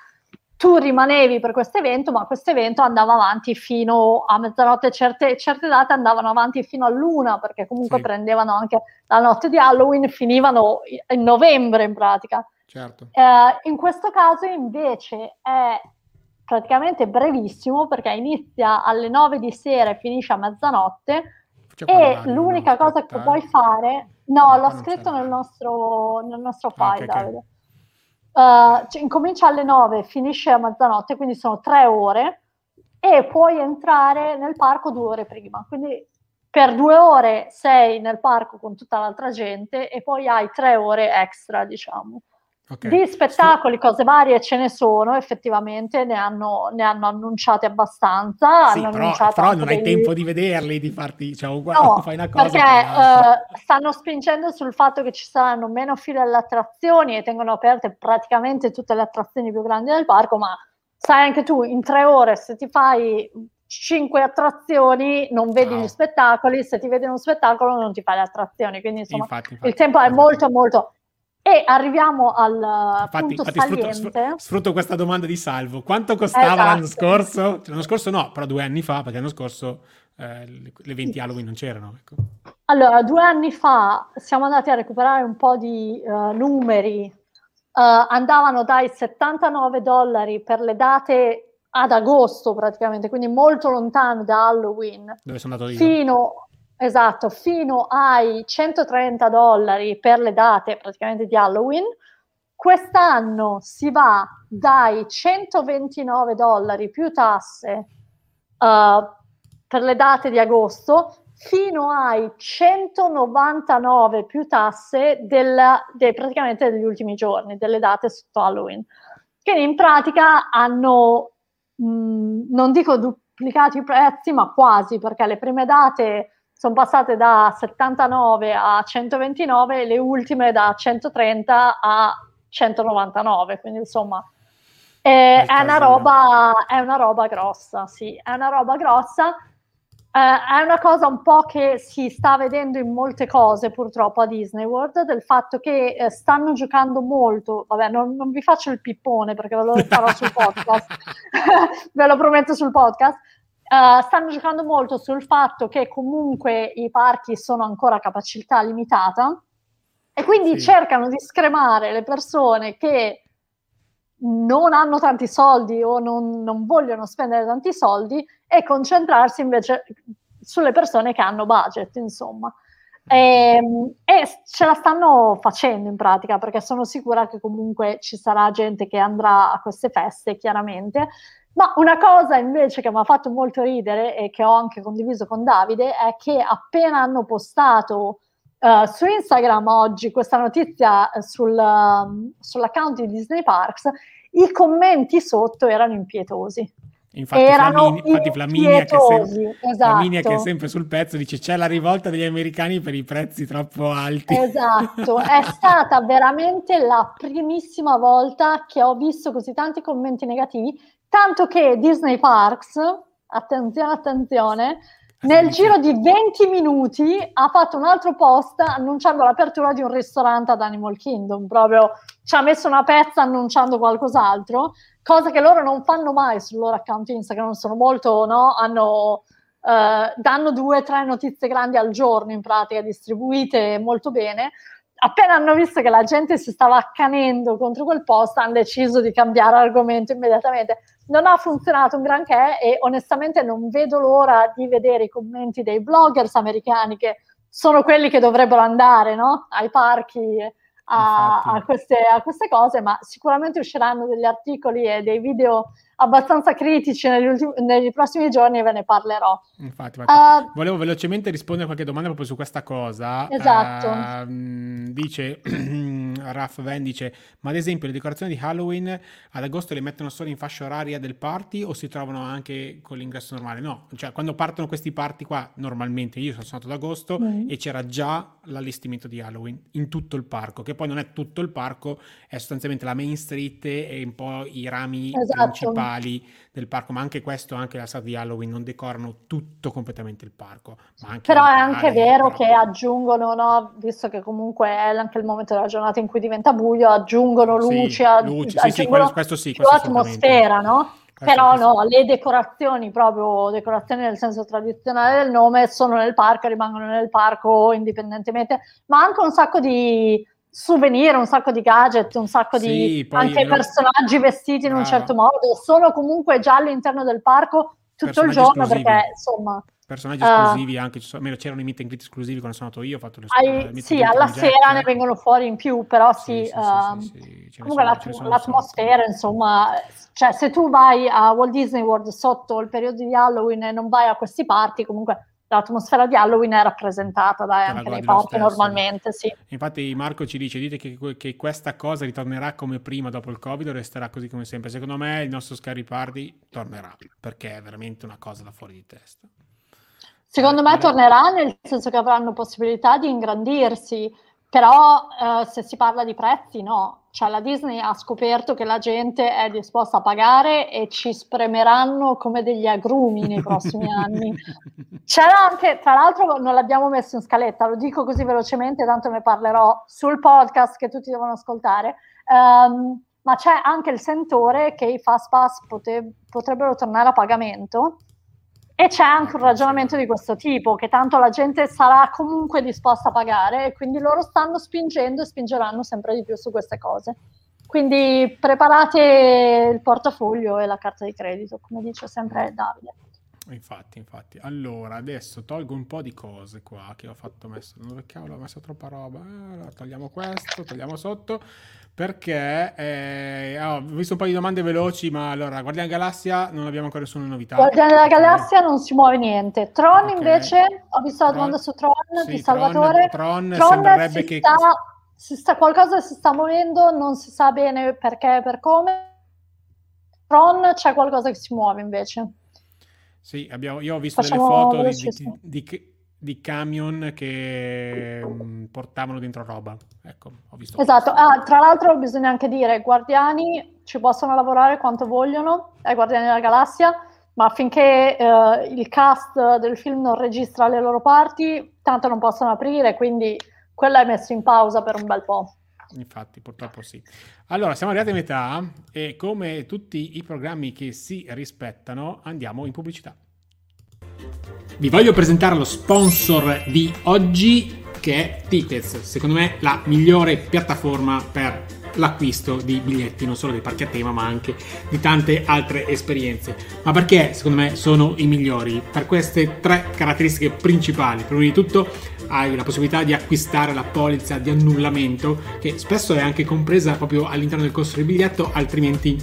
tu rimanevi per questo evento, ma questo evento andava avanti fino a mezzanotte, certe, certe date andavano avanti fino a luna, perché comunque sì. prendevano anche la notte di Halloween, finivano in novembre in pratica. Certo. Eh, in questo caso invece è praticamente brevissimo, perché inizia alle 9 di sera e finisce a mezzanotte, e l'unica cosa che puoi fare... No, l'ho scritto nel nostro, nel nostro file, ah, okay, Davide. Okay. Uh, cioè, incomincia alle 9, finisce a mezzanotte, quindi sono tre ore e puoi entrare nel parco due ore prima. Quindi per due ore sei nel parco con tutta l'altra gente e poi hai tre ore extra, diciamo. Okay. Di spettacoli, cose varie ce ne sono, effettivamente ne hanno, ne hanno annunciate abbastanza. Sì, però, però non hai tempo di vederli, di farti, diciamo, no, fai una cosa. Perché uh, stanno spingendo sul fatto che ci saranno meno file alle attrazioni e tengono aperte praticamente tutte le attrazioni più grandi del parco, ma sai anche tu, in tre ore se ti fai cinque attrazioni non vedi wow. gli spettacoli, se ti vedi uno spettacolo non ti fai le attrazioni, quindi insomma infatti, infatti, il tempo è molto molto e arriviamo al infatti, punto infatti sfrutto, sfrutto, questa domanda di Salvo. Quanto costava esatto. l'anno scorso? Cioè, l'anno scorso no, però due anni fa, perché l'anno scorso eh, le 20 Halloween non c'erano. Ecco. Allora, due anni fa siamo andati a recuperare un po' di uh, numeri. Uh, andavano dai 79 dollari per le date ad agosto praticamente, quindi molto lontano da Halloween. Dove sono andato io? Fino Esatto, fino ai 130 dollari per le date praticamente di Halloween. Quest'anno si va dai 129 dollari più tasse uh, per le date di agosto fino ai 199 più tasse della, dei, praticamente degli ultimi giorni, delle date sotto Halloween. Quindi in pratica hanno, mh, mm, non dico duplicato i prezzi, ma quasi, perché le prime date sono passate da 79 a 129 le ultime da 130 a 199, quindi insomma è, è, una, roba, è una roba grossa, sì, è una roba grossa. Eh, è una cosa un po' che si sta vedendo in molte cose purtroppo a Disney World, del fatto che eh, stanno giocando molto, vabbè non, non, vi faccio il pippone perché ve lo farò sul *laughs* podcast, *laughs* ve lo prometto sul podcast, Uh, stanno giocando molto sul fatto che comunque i parchi sono ancora a capacità limitata e quindi sì. cercano di scremare le persone che non hanno tanti soldi o non, non, vogliono spendere tanti soldi e concentrarsi invece sulle persone che hanno budget, insomma. E, ehm, e, ce la stanno facendo in pratica perché sono sicura che comunque ci sarà gente che andrà a queste feste, chiaramente, ma una cosa invece che mi ha fatto molto ridere e che ho anche condiviso con Davide è che appena hanno postato uh, su Instagram oggi questa notizia eh, sul, um, sull'account di Disney Parks, i commenti sotto erano impietosi. Infatti, erano Flamini, infatti Flaminia, che sempre, esatto. Flaminia, che è sempre sul pezzo dice c'è la rivolta degli americani per i prezzi troppo alti. Esatto, *laughs* è stata veramente la primissima volta che ho visto così tanti commenti negativi Tanto che Disney Parks, attenzione, attenzione, nel giro di 20 minuti ha fatto un altro post annunciando l'apertura di un ristorante ad Animal Kingdom, proprio ci ha messo una pezza annunciando qualcos'altro, cosa che loro non fanno mai sul loro account Instagram, sono molto, no, hanno uh, danno due o tre notizie grandi al giorno in pratica, distribuite molto bene. Appena hanno visto che la gente si stava accanendo contro quel post, hanno deciso di cambiare argomento immediatamente. Non ha funzionato un granché e onestamente non vedo l'ora di vedere i commenti dei bloggers americani che sono quelli che dovrebbero andare no? ai parchi a, a, queste, a, queste, cose, ma sicuramente usciranno degli articoli e dei video abbastanza critici negli, ultimi, negli prossimi giorni e ve ne parlerò. Infatti, infatti. Uh, volevo velocemente rispondere a qualche domanda proprio su questa cosa. Esatto. Uh, dice, *clears throat* Raff Van dice, ma ad esempio le decorazioni di Halloween ad agosto le mettono solo in fascia oraria del party o si trovano anche con l'ingresso normale? No, cioè quando partono questi party qua, normalmente io sono stato ad agosto mm. e c'era già l'allestimento di Halloween in tutto il parco, che poi non è tutto il parco, è sostanzialmente la Main Street e un po' i rami esatto. principali principali del parco, ma anche questo, anche la strada di Halloween, non decorano tutto completamente il parco. però è anche vero che aggiungono, no? visto che comunque è anche il momento della giornata in cui diventa buio, aggiungono luci, sì, luci sì, sì, questo, questo sì, più atmosfera, no? Questo però no, le decorazioni, proprio decorazioni nel senso tradizionale del nome, sono nel parco, rimangono nel parco indipendentemente, ma anche un sacco di souvenir, un sacco di gadget, un sacco sì, di anche lo... personaggi vestiti in un certo modo, sono comunque già all'interno del parco tutto il giorno esclusivi. perché insomma personaggi esclusivi uh, anche c'erano i meet and greet esclusivi quando sono andato io ho fatto le hai, sì alla sera ne vengono fuori in più però sì, sì, uh, sì, sì comunque l'at- l'atmosfera insomma cioè se tu vai a Walt Disney World sotto il periodo di Halloween e non vai a questi parchi comunque l'atmosfera di Halloween è rappresentata dai, anche nei parchi normalmente, sì. Infatti Marco ci dice, dite che, che, questa cosa ritornerà come prima dopo il Covid o resterà così come sempre. Secondo me il nostro Scary Party tornerà, perché è veramente una cosa da fuori di testa. Secondo me tornerà nel senso che avranno possibilità di ingrandirsi, però eh, se si parla di prezzi no, cioè la Disney ha scoperto che la gente è disposta a pagare e ci spremeranno come degli agrumi nei prossimi *laughs* anni. C'era anche, tra l'altro non l'abbiamo messo in scaletta, lo dico così velocemente, tanto ne parlerò sul podcast che tutti devono ascoltare, um, ma c'è anche il sentore che i fast pass pote- potrebbero tornare a pagamento e c'è anche un ragionamento di questo tipo, che tanto la gente sarà comunque disposta a pagare e quindi loro stanno spingendo e spingeranno sempre di più su queste cose. Quindi preparate il portafoglio e la carta di credito, come dice sempre Davide. Infatti, infatti. Allora, adesso tolgo un po' di cose qua che ho fatto messo. Dove cavolo ho messo troppa roba? Allora, togliamo questo, togliamo sotto perché eh, oh, ho visto un paio di domande veloci, ma allora Guardiani Galassia non abbiamo ancora nessuna novità. Guardiani della Galassia non si muove niente. Tron okay. invece, ho visto la domanda su Tron sì, di Salvatore. Tron, Tron, Tron sembrerebbe che... Sta, si sta, qualcosa si sta muovendo, non si sa bene perché e per come. Tron c'è qualcosa che si muove invece. Sì, abbiamo, io ho visto Facciamo delle foto di, di, di, di camion che um, portavano dentro roba. Ecco, ho visto. Esatto, ah, tra l'altro bisogna anche dire, guardiani ci possono lavorare quanto vogliono, ai Guardiani della Galassia, ma finché eh, il cast del film non registra le loro parti, tanto non possono aprire, quindi quello è messo in pausa per un bel po'. Infatti, purtroppo sì. Allora, siamo arrivati a metà e come tutti i programmi che si rispettano, andiamo in pubblicità. Vi voglio presentare lo sponsor di oggi che è Tickets, secondo me la migliore piattaforma per l'acquisto di biglietti non solo dei parchi a tema ma anche di tante altre esperienze. Ma perché secondo me sono i migliori? Per queste tre caratteristiche principali. Prima di tutto hai la possibilità di acquistare la polizza di annullamento che spesso è anche compresa proprio all'interno del costo del biglietto, altrimenti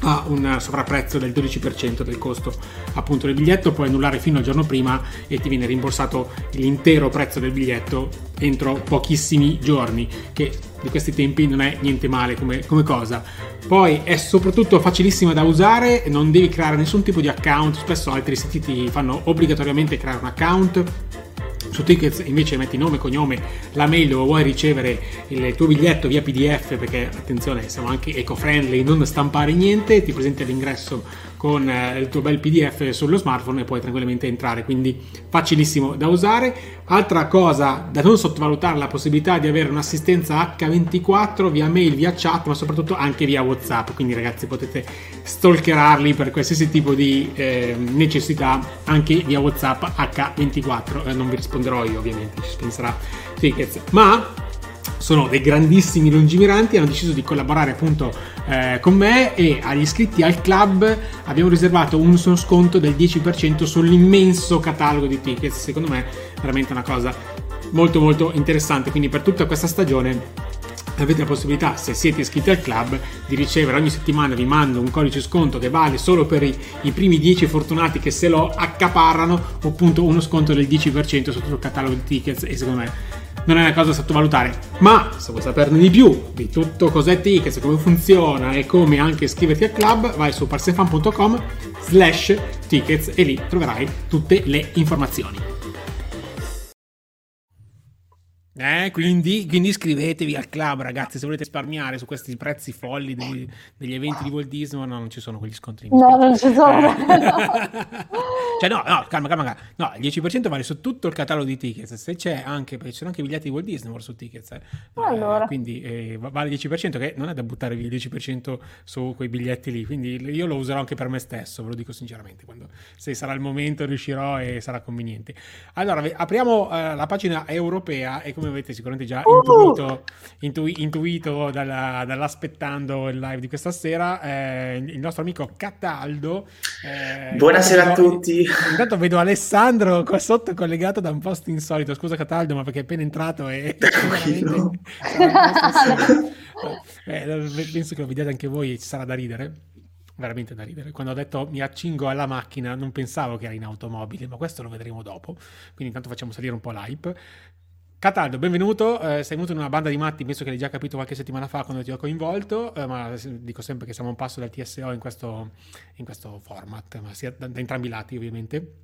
ha un sovrapprezzo del 12% del costo appunto del biglietto, puoi annullare fino al giorno prima e ti viene rimborsato l'intero prezzo del biglietto entro pochissimi giorni, che di questi tempi non è niente male come, come cosa. Poi è soprattutto facilissima da usare, non devi creare nessun tipo di account, spesso altri siti ti fanno obbligatoriamente creare un account su Tickets invece metti nome, cognome, la mail dove vuoi ricevere il tuo biglietto via PDF perché attenzione siamo anche eco-friendly, non stampare niente, ti presenti all'ingresso con eh, il tuo bel PDF sullo smartphone e puoi tranquillamente entrare, quindi facilissimo da usare. Altra cosa da non sottovalutare la possibilità di avere un'assistenza H24 via mail, via chat, ma soprattutto anche via WhatsApp. Quindi ragazzi potete stalkerarli per qualsiasi tipo di eh, necessità anche via WhatsApp H24. Eh, non vi risponderò io ovviamente, ci penserà Tickets. Ma sono dei grandissimi lungimiranti, hanno deciso di collaborare appunto eh, con me e agli iscritti al club. Abbiamo riservato un sconto del 10% sull'immenso catalogo di tickets. Secondo me veramente una cosa molto molto interessante, quindi per tutta questa stagione avete la possibilità, se siete iscritti al club, di ricevere ogni settimana vi mando un codice sconto che vale solo per i, i primi 10 fortunati che se lo accaparrano, appunto uno sconto del 10% su tutto il catalogo di tickets. E secondo me non è una cosa da sottovalutare. Ma se vuoi saperne di più di tutto cos'è Tickets, come funziona e come anche iscriverti al club, vai su parsenfan.com slash tickets e lì troverai tutte le informazioni. Eh, quindi, quindi, iscrivetevi al club, ragazzi. Se volete risparmiare su questi prezzi folli degli, degli eventi di Walt Disney, no, non ci sono quegli scontri. No, non ci sono. *laughs* cioè, no, no, calma, calma, calma. No, il 10% vale su tutto il catalogo di tickets. Se c'è anche, perché ci sono anche i biglietti di Walt Disney su tickets. Eh. Allora. Eh, quindi eh, vale il 10%, che non è da buttare via il 10% su quei biglietti lì. Quindi io lo userò anche per me stesso, ve lo dico sinceramente. Quando, se sarà il momento, riuscirò e sarà conveniente. Allora, apriamo eh, la pagina europea e come come avete sicuramente già uh! intuito, intui, intuito dalla, dall'aspettando il live di questa sera, eh, il nostro amico Cataldo. Eh, Buonasera vedo, a tutti. *laughs* Intanto vedo Alessandro qua sotto collegato da un posto insolito. Scusa Cataldo, ma perché è appena entrato e *laughs* *laughs* eh, penso che lo vediate anche voi ci sarà da ridere veramente da ridere. Quando ho detto mi accingo alla macchina, non pensavo che era in automobile, ma questo lo vedremo dopo. Quindi intanto facciamo salire un po' l'hype. Cataldo, benvenuto. Eh, sei venuto in una banda di matti, penso che l'hai già capito qualche settimana fa quando ti ho coinvolto, eh, ma dico sempre che siamo un passo dal TSO in questo, in questo format, ma sia da, da, entrambi i lati ovviamente.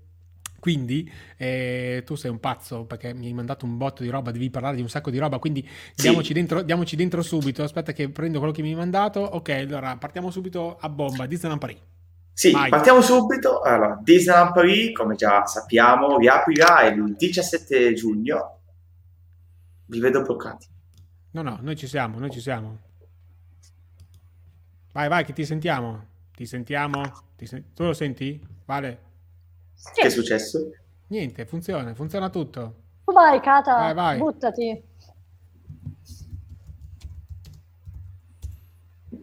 Quindi eh, tu sei un pazzo perché mi hai mandato un botto di roba, devi parlare di un sacco di roba, quindi sì. diamoci, dentro, diamoci, dentro, subito. Aspetta che prendo quello che mi hai mandato. Ok, allora partiamo subito a bomba. Disneyland Paris. Sì, Vai. partiamo subito. Allora, Disneyland Paris, come già sappiamo, riaprirà il 17 giugno vi vedo bloccati. No, no, noi ci siamo, noi ci siamo. Vai, vai, che ti sentiamo. Ti sentiamo. Ti sen- tu lo senti? Vale. Sì. Che è successo? Niente, funziona, funziona tutto. Vai, Cata, vai, vai. buttati.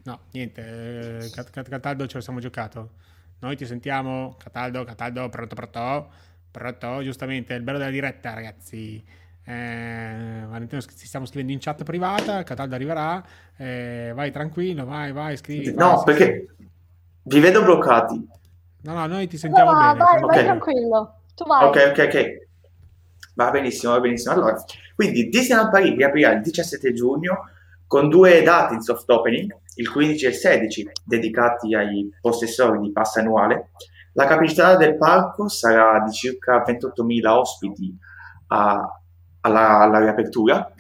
No, niente, eh, Cataldo ce lo siamo giocato. Noi ti sentiamo, Cataldo, Cataldo, pronto, pronto, pronto, giustamente, è il bello della diretta, ragazzi. Eh, Valentino ci stiamo scrivendo in chat privata, Cataldo arriverà, eh, vai tranquillo, vai, vai, scrivi. No, vai, perché vi vedo bloccati. No, no, noi ti sentiamo no, bene. Vai, okay. vai tranquillo, tu vai. Ok, ok, ok. Va benissimo, va benissimo. Allora, quindi Disneyland Paris riaprirà il 17 giugno con due date in soft opening, il 15 e il 16, dedicati ai possessori di pass annuale. La capacità del parco sarà di circa 28.000 ospiti a alla, alla riapertura.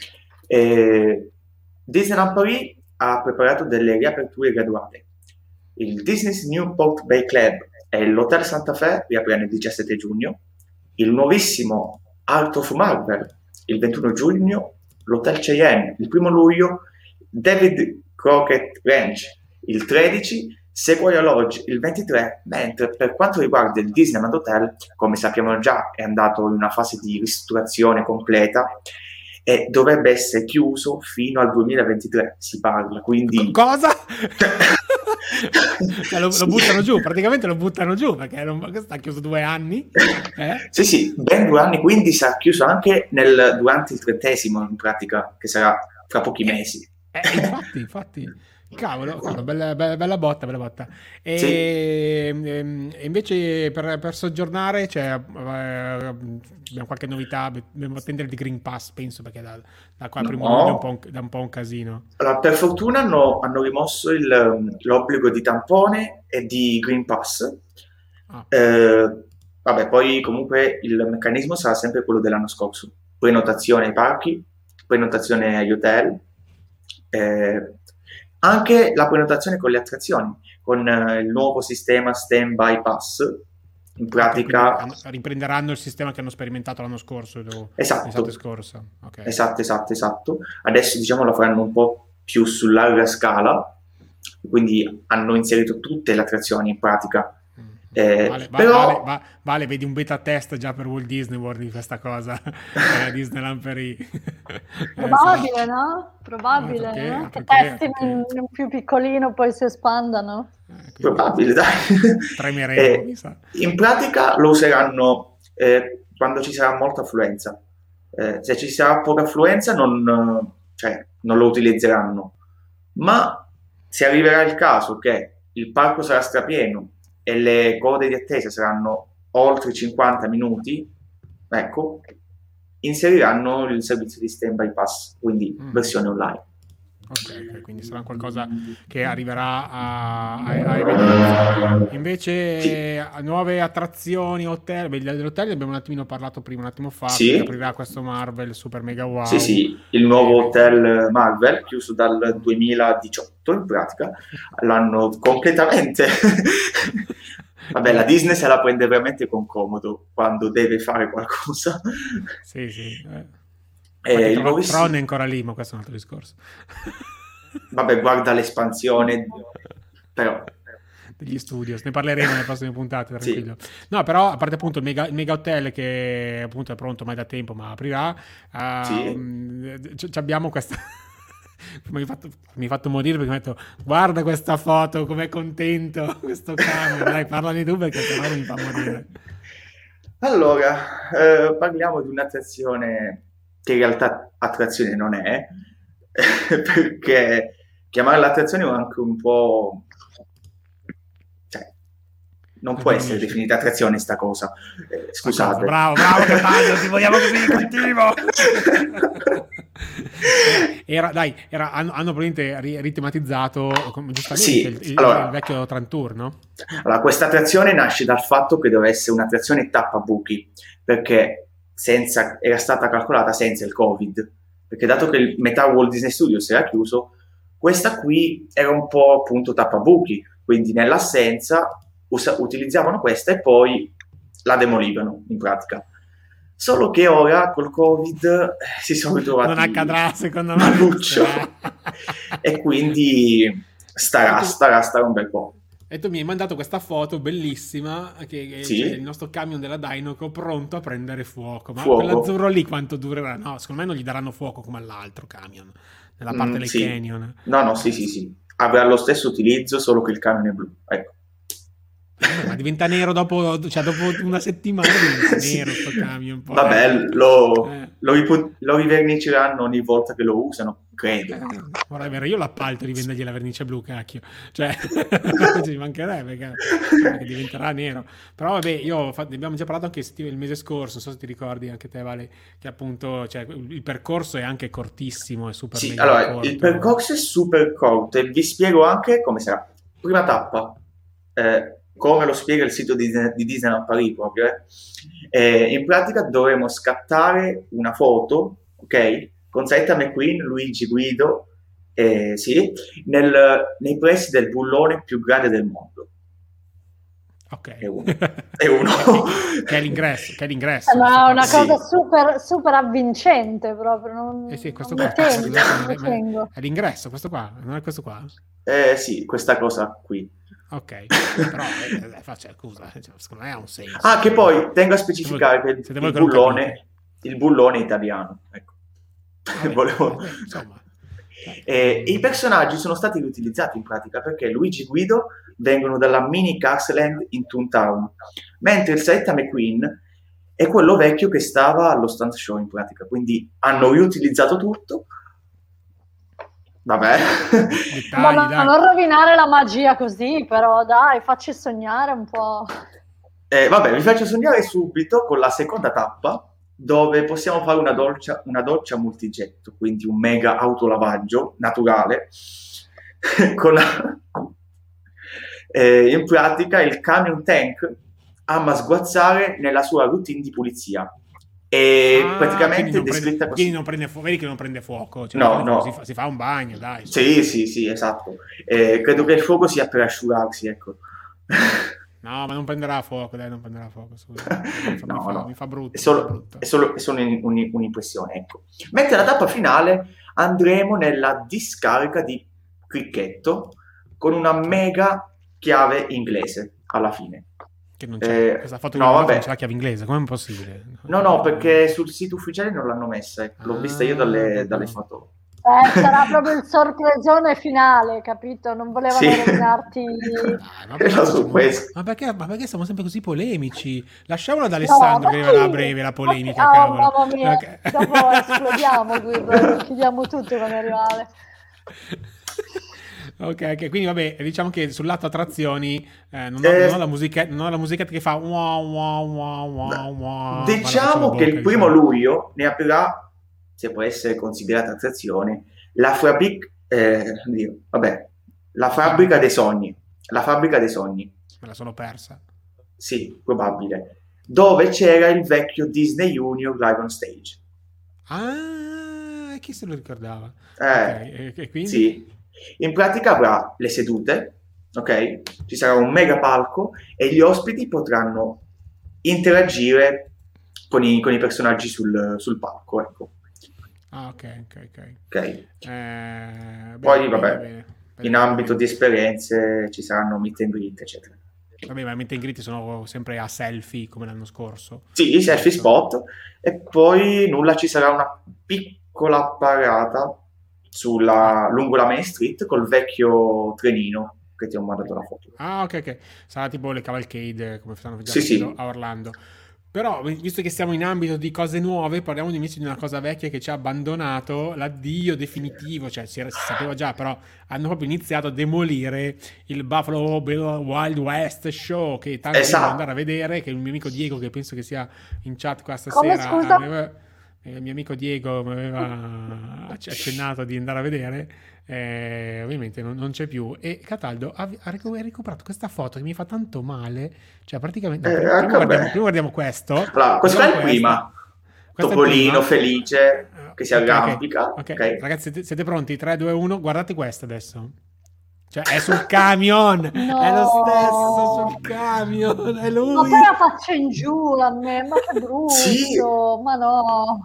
Eh, Disneyland Paris ha preparato delle riaperture graduate. Il Disney's Newport Bay Club e l'Hotel Santa Fe riapriranno il 17 giugno, il nuovissimo Art of Marvel il 21 giugno, l'Hotel Cheyenne il 1 luglio, David Crockett Ranch il 13 Sequoia Lodge il 23, mentre per quanto riguarda il Disneyland Hotel, come sappiamo già, è andato in una fase di ristrutturazione completa e dovrebbe essere chiuso fino al 2023, si parla, quindi... Cosa? *laughs* cioè, lo, lo, buttano giù, praticamente lo buttano giù perché non, sta chiuso due anni. Eh? Sì, sì, ben due anni, quindi sarà chiuso anche nel, durante il trentesimo in pratica, che sarà fra pochi mesi. Eh, infatti, infatti. *laughs* Cavolo, cavolo bella, bella, bella, botta, bella botta. E, sì. e ehm, invece per, per soggiornare cioè, eh, abbiamo qualche novità, dobbiamo attendere il Green Pass, penso, perché da, da qua a primo no. luglio è un, po' un, da un po' un casino. Allora, per fortuna hanno, hanno rimosso il, l'obbligo di tampone e di Green Pass. Ah. Eh, vabbè, poi comunque il meccanismo sarà sempre quello dell'anno scorso. Prenotazione ai parchi, prenotazione agli hotel. Eh, anche la prenotazione con le attrazioni, con eh, il nuovo sistema Stand By Pass. In pratica riprenderanno il sistema che hanno sperimentato l'anno scorso. Esatto. Okay. esatto, esatto, esatto. Adesso diciamo lo faranno un po' più su larga scala, quindi hanno inserito tutte le attrazioni in pratica eh, vale, però... vale, vale, vedi un beta test già per Walt Disney World di questa cosa, *laughs* eh, Disneyland per i... *laughs* Probabile, no? Probabile, perché, no? Perché, che testino perché... in più piccolino poi si espandano. Eh, Probabile, dai. *laughs* Tremeremo, eh, In pratica lo useranno eh, quando ci sarà molta affluenza. Eh, se ci sarà poca affluenza non, cioè, non lo utilizzeranno. Ma se arriverà il caso che il parco sarà strapieno e le code di attesa saranno oltre 50 minuti, ecco, inseriranno il servizio di stand by pass, quindi mm. versione online. Ok, quindi sarà qualcosa che arriverà a, a, a evidenza. Invece, nuove attrazioni, hotel. Beh, dell'hotel abbiamo un attimino parlato prima, un attimo fa. Sì. aprirà questo Marvel Super Mega Wow. Sì, sì, il nuovo hotel Marvel, chiuso dal 2018 in pratica. L'hanno completamente. *laughs* Vabbè, la Disney se la prende veramente con comodo quando deve fare qualcosa. Sì, sì. Eh. Eh, il nuovissimo... Tron è ancora lì, ma questo è un altro discorso. *laughs* Vabbè, guarda l'espansione, però degli studios, ne parleremo nelle prossime puntate, tranquillo. Sì. No, però a parte appunto il mega, il mega, hotel che appunto è pronto mai da tempo, ma aprirà, uh, sì. c- abbiamo questa... *laughs* mi hai fatto, fatto, morire perché mi ha detto guarda questa foto, com'è contento *laughs* questo camion, dai parlane tu perché sennò mi fa morire. Allora, eh, parliamo di un'attrazione che in realtà attrazione non è, *laughs* perché chiamare l'attrazione è anche un po'... Cioè, non può essere definita attrazione sta cosa. Eh, scusate. Bravo, bravo Cataldo, ti vogliamo così cattivo! *laughs* era, dai, era, hanno, hanno probabilmente ritematizzato sì, il, il, allora, il, vecchio Trantour, no? Allora, questa attrazione nasce dal fatto che deve essere un'attrazione tappabuchi, perché senza, era stata calcolata senza il Covid, perché dato che il metà Walt Disney Studios era chiuso, questa qui era un po' appunto tappabuchi, quindi nell'assenza usa, utilizzavano questa e poi la demolivano in pratica. Solo che ora col Covid eh, si sono ritrovati. Non accadrà, secondo me. *laughs* e quindi starà, starà, starà un bel po'. E tu mi hai mandato questa foto bellissima che, sì. il nostro camion della Dynoco pronto a prendere fuoco. Ma fuoco. quell'azzurro lì quanto durerà? No, secondo me non gli daranno fuoco come all'altro camion, nella parte mm, del sì. canyon. No, no, sì, sì, sì. Avrà lo stesso utilizzo, solo che il camion è blu. Ecco. Eh, ma diventa nero dopo, cioè dopo una settimana diventa *laughs* sì. nero sto camion. Vabbè, lo, eh. lo, lo riverniceranno ogni volta che lo usano credo. Eh, vero, io l'appalto di vendergli la vernice blu, cacchio. Cioè, *laughs* *laughs* ci mancherebbe che, diventerà nero. Però vabbè, io ne abbiamo già parlato anche il mese scorso, non so se ti ricordi anche te, Vale, che appunto cioè, il percorso è anche cortissimo, è super Sì, allora, corto. il percorso è super corto e vi spiego anche come sarà. Prima tappa, eh, come lo spiega il sito di, di Disneyland Paris proprio, eh. Eh, in pratica dovremo scattare una foto, ok? Con Zeta McQueen, Luigi Guido, eh, sì, nel, nei pressi del bullone più grande del mondo. Ok. È uno. *laughs* È uno. che è l'ingresso. Che è l'ingresso. Ma è una cosa sì. super, super avvincente proprio. Non, eh sì, questo qua. Tengo, è, è l'ingresso, questo qua. Non è questo qua? Eh sì, questa cosa qui. Ok, *laughs* però eh, eh faccia, scusa, cioè, secondo me ha un senso. Ah, che poi tengo a specificare che il, il, bullone, il bullone italiano. Ecco. Vabbè, *laughs* Volevo... insomma. Eh, I personaggi sono stati riutilizzati in pratica perché Luigi Guido vengono dalla mini Castleland in Toontown, mentre il Setta McQueen è quello vecchio che stava allo stand show in pratica, quindi hanno riutilizzato tutto. Vabbè, Dettagli, ma, ma non rovinare la magia così, però dai, facci sognare un po'. Eh, vabbè, vi faccio sognare subito con la seconda tappa dove possiamo fare una doccia, una doccia multigetto, quindi un mega autolavaggio naturale, *laughs* con, eh, in pratica il camion tank ama sguazzare nella sua routine di pulizia. E Ah, praticamente non descritta prende, così. quindi non prende fu- vedi che non prende fuoco. Cioè, No, no. fuoco, Si, fa, si fa un bagno, dai. Sì, sì, sì, esatto. Eh, credo che il fuoco sia per asciugarsi, ecco. *laughs* No, ma non prenderà fuoco, dai, non prenderà fuoco. scusa. *laughs* Mi fa, No, mi fa- no. mi fa brutto. È fa solo, è solo- è solo un- un- un'impressione, ecco. Mentre la tappa finale andremo nella discarica di Cricchetto con una mega chiave inglese alla fine. Che non c'è. Eh, Questa foto no, di vabbè. non c'è la chiave inglese, com'è possibile? No, no, perché sul sito ufficiale non l'hanno messa, ecco. l'ho vista io dalle, Ah, dalle foto. Eh, sarà proprio il sorpresone finale, capito? Non volevano Sì. rovinarti. Ma siamo- questo. ma perché, ma perché siamo sempre così polemici? Lasciamolo ad Alessandro No, che arriverà a breve la polemica, oh, cavolo. mamma mia, Ok. dopo esplodiamo proprio, chiudiamo tutto con il rivale. Ok, ok, quindi vabbè, diciamo che sul lato attrazioni eh, non, ho, Eh, non ho la musichetta, non ho la musichetta che fa wow, wow, wow, wow, wow, Diciamo che il primo bocca, luglio ne aprirà, se può essere considerata attrazione, la fabbrica, oddio, vabbè, la fabbrica dei sogni. La fabbrica dei sogni. Me la sono persa. sì, probabile. Dove c'era il vecchio Disney Junior Live on Stage. Ah, chi se lo ricordava? Eh, Ok, e, e quindi? sì. In pratica avrà le sedute, ok? Ci sarà un mega palco e gli ospiti potranno interagire con i, con i personaggi sul, sul palco, ecco. Ah, ok, ok, ok. Ok? Eh, Poi, bene, vabbè, bene, In bene. ambito di esperienze ci saranno meet and greet, eccetera. Vabbè, ma i meet and greet sono sempre a selfie come l'anno scorso. Sì, i selfie spot e poi nulla, ci sarà una piccola parata sulla, lungo la Main Street col vecchio trenino che ti ho mandato la foto. Ah, ok, ok. Sarà tipo le cavalcade come stanno già Sì, sì. facendo a Orlando. Però, visto che siamo in ambito di cose nuove, parliamo invece di una cosa vecchia che ci ha abbandonato, l'addio definitivo, cioè si, era- si sapeva già, però hanno proprio iniziato a demolire il Buffalo Bill Wild West Show, che tanti Esatto. devono andare a vedere, che il mio amico Diego, che penso che sia in chat qua stasera, aveva- eh, il mio amico Diego mi aveva acc- accennato di andare a vedere, eh, ovviamente non, non c'è più. E Cataldo ha, ha recu- ha recuperato questa foto che mi fa tanto male. Cioè, praticamente. no, Eh, prima, guardiamo, prima guardiamo questo. Allora, questo è il prima. Questo Topolino prima. felice che si Ok, ok. arrampica. Ok, ok? ragazzi, siete, pronti? 3, 2, 1, guardate questo adesso. Cioè, è sul camion! *laughs* È lo stesso sul camion! È Ma lui! poi la faccio in giù a me, ma che brutto, Sì. ma no.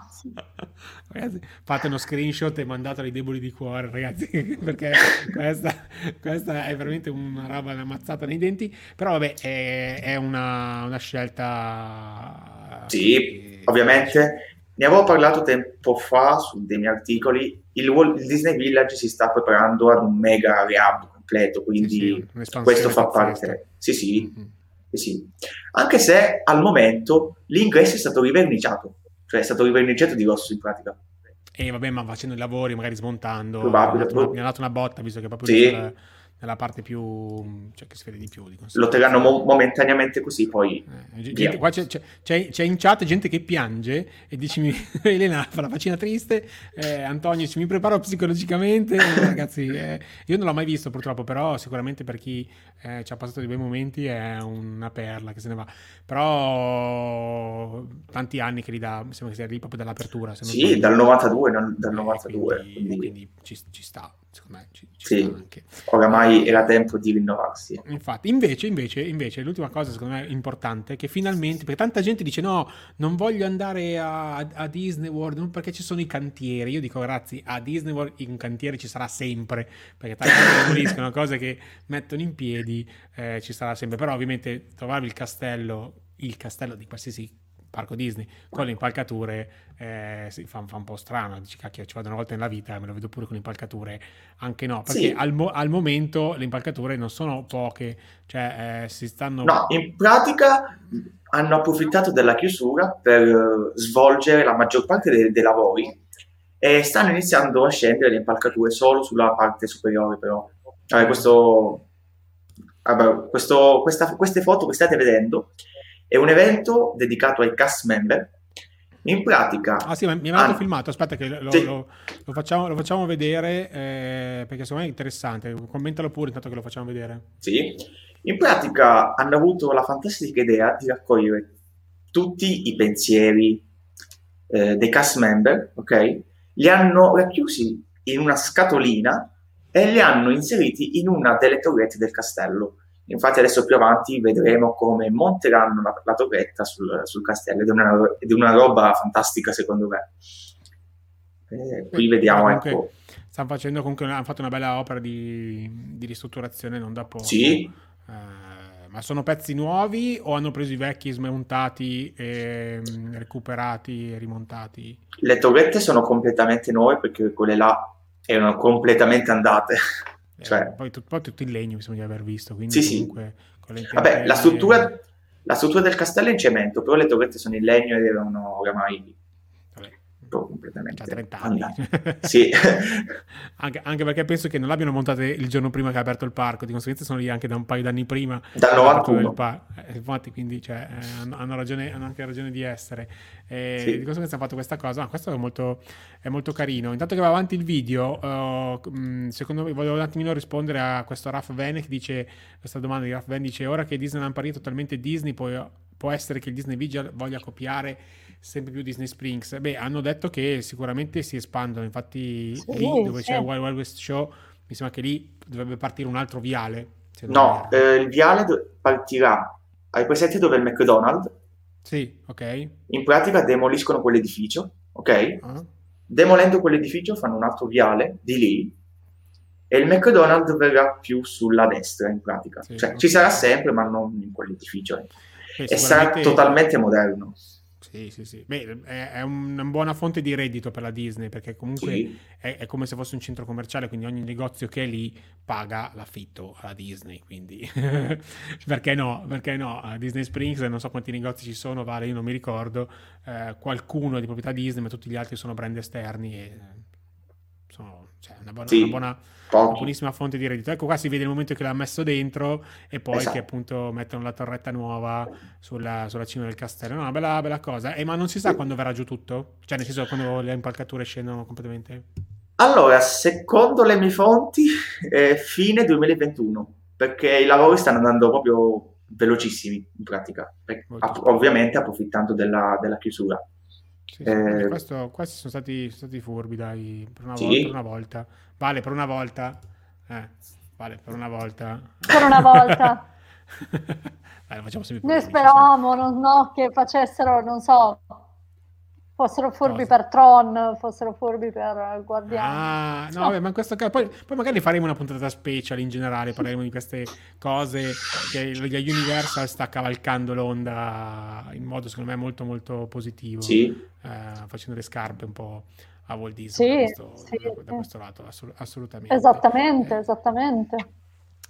Ragazzi, fate uno screenshot e mandatelo ai deboli di cuore, ragazzi, *laughs* perché questa, questa è veramente una roba, una mazzata nei denti. Però, vabbè, è, è una, una scelta. Sì, che- ovviamente. Ne avevo parlato tempo fa su dei miei articoli. Il, Walt- il Disney Village si sta preparando ad un mega rehab completo, quindi Sì, sì, questo fa parte. Sì, sì, Mm. sì, sì. Anche se al momento l'ingresso è stato riverniciato, cioè è stato riverniciato di rosso in pratica. E vabbè, ma facendo i lavori, magari smontando, Probabile. mi ha dato una, botta, visto che proprio Sì. Nel- nella parte più... cioè che si vede di più. Di Lo terranno mo- momentaneamente così, poi Eh, gente- qua c'è, c'è- c'è- in chat gente che piange e dici mi- *laughs* Elena fa la faccina triste eh, Antonio dice mi preparo psicologicamente Eh, ragazzi eh, io non l'ho mai visto purtroppo però sicuramente per chi eh, ci ha passato dei bei momenti è una perla che se ne va. Però tanti anni che li dà mi sembra che sia lì proprio dall'apertura se non sì, dal 92, non- dal Eh, 92, quindi, quindi quindi ci, ci sta secondo me ci, ci Sì. anche oramai era tempo di rinnovarsi. Infatti, invece, invece, invece, l'ultima cosa secondo me importante è che finalmente, perché tanta gente dice no, non voglio andare a, a Disney World perché ci sono i cantieri. Io dico ragazzi, a Disney World un cantiere ci sarà sempre, perché tanti demoliscono *laughs* cose che mettono in piedi, eh, ci sarà sempre. Però ovviamente trovarvi il castello, il castello di qualsiasi parco Disney con le impalcature eh, si fa, fa un po' strano dici cacchio ci vado una volta nella vita me lo vedo pure con le impalcature anche no perché Sì. al, mo- al momento le impalcature non sono poche cioè eh, si stanno No, in pratica hanno approfittato della chiusura per eh, svolgere la maggior parte dei, dei lavori e stanno iniziando a scendere le impalcature solo sulla parte superiore però. Vabbè, questo, vabbè, questo- questa- queste foto che state vedendo è un evento dedicato ai cast member. In pratica, Ah sì, mi avevano Ah. filmato, aspetta che lo, Sì. lo- lo facciamo, lo facciamo vedere eh, perché secondo me è interessante, commentalo pure intanto che lo facciamo vedere. Sì, in pratica hanno avuto la fantastica idea di raccogliere tutti i pensieri, eh, dei cast member, ok? Li hanno racchiusi in una scatolina e li hanno inseriti in una delle torrette del castello. Infatti adesso più avanti vedremo come monteranno la, la torretta sul, sul, castello ed è, una, ed è una roba fantastica secondo me. Eh, qui vediamo, comunque, ecco. Stanno facendo comunque, hanno fatto una bella opera di, di ristrutturazione non da poco. Sì. Eh, ma sono pezzi nuovi o hanno preso i vecchi smontati, e, recuperati e rimontati? Le torrette sono completamente nuove perché quelle là erano completamente andate. Eh, cioè... poi, tu, poi, tutto in legno mi sembra di aver visto. Quindi sì, comunque, sì. Vabbè, la struttura, la struttura, del castello è in cemento, però le torrette sono in legno ed erano oramai completamente Già 30 anni. *laughs* sì. *laughs* anche, anche, perché penso che non l'abbiano montate il giorno prima che ha aperto il parco, di conseguenza sono lì anche da un paio d'anni prima. Dal 91. Eh, infatti, quindi cioè, eh, hanno, ragione, hanno, anche ragione di essere. E sì. Di conseguenza hanno fatto questa cosa. No, questo è molto, è molto carino. Intanto che va avanti il video, uh, secondo me volevo un attimino rispondere a questo Raf Van che dice, questa domanda di Raf Van dice, ora che Disneyland Paris è totalmente Disney, può, può essere che il Disney Vigil voglia copiare sempre più Disney Springs. Beh, hanno detto che sicuramente si espandono, infatti sì, lì dove sì. c'è il Wild, Wild West Show, mi sembra che lì dovrebbe partire un altro viale. No, eh, il viale partirà ai presenti dove è il McDonald's. Sì, ok. In pratica demoliscono quell'edificio, ok? Uh-huh. Demolendo quell'edificio fanno un altro viale di lì e il McDonald's verrà più sulla destra in pratica. Sì, cioè okay. ci sarà sempre ma non in quell'edificio. Eh, e sarà totalmente moderno. Sì, sì, sì. Beh, è, è, una buona fonte di reddito per la Disney perché comunque sì. è, è, come se fosse un centro commerciale, quindi ogni negozio che è lì paga l'affitto alla Disney. Quindi *laughs* perché no? Perché no? A Disney Springs, non so quanti negozi ci sono, vale, io non mi ricordo. Eh, qualcuno è di proprietà Disney, ma tutti gli altri sono brand esterni e sono cioè, una buona, sì. una buona buonissima fonte di reddito. Ecco qua si vede il momento che l'ha messo dentro e poi esatto. che appunto mettono la torretta nuova sulla, sulla cima del castello. No, una bella, bella cosa. Eh, ma non si sa quando verrà giù tutto? Cioè, nel senso, quando le impalcature scendono completamente? Allora, secondo le mie fonti, è fine 2021, perché i lavori stanno andando proprio velocissimi in pratica, app- ovviamente approfittando della, della chiusura. Sì, sì, eh, questo, questi sono stati, sono stati, furbi, dai, per una, sì. volta, per una volta. Vale, per una volta. Eh, vale, per una volta. Per una volta. *laughs* dai, facciamo Noi speravamo, non, no, che facessero, non so, fossero furbi Cosa? per Tron, fossero furbi per Guardiani. Ah, no, vabbè, ma in questo caso poi, poi, magari faremo una puntata special in generale, parleremo di queste cose che la Universal sta cavalcando l'onda in modo secondo me molto molto positivo, sì. eh, facendo le scarpe un po' a Walt Disney sì, da, questo, sì, da, da questo lato, assolutamente. Esattamente, eh, esattamente.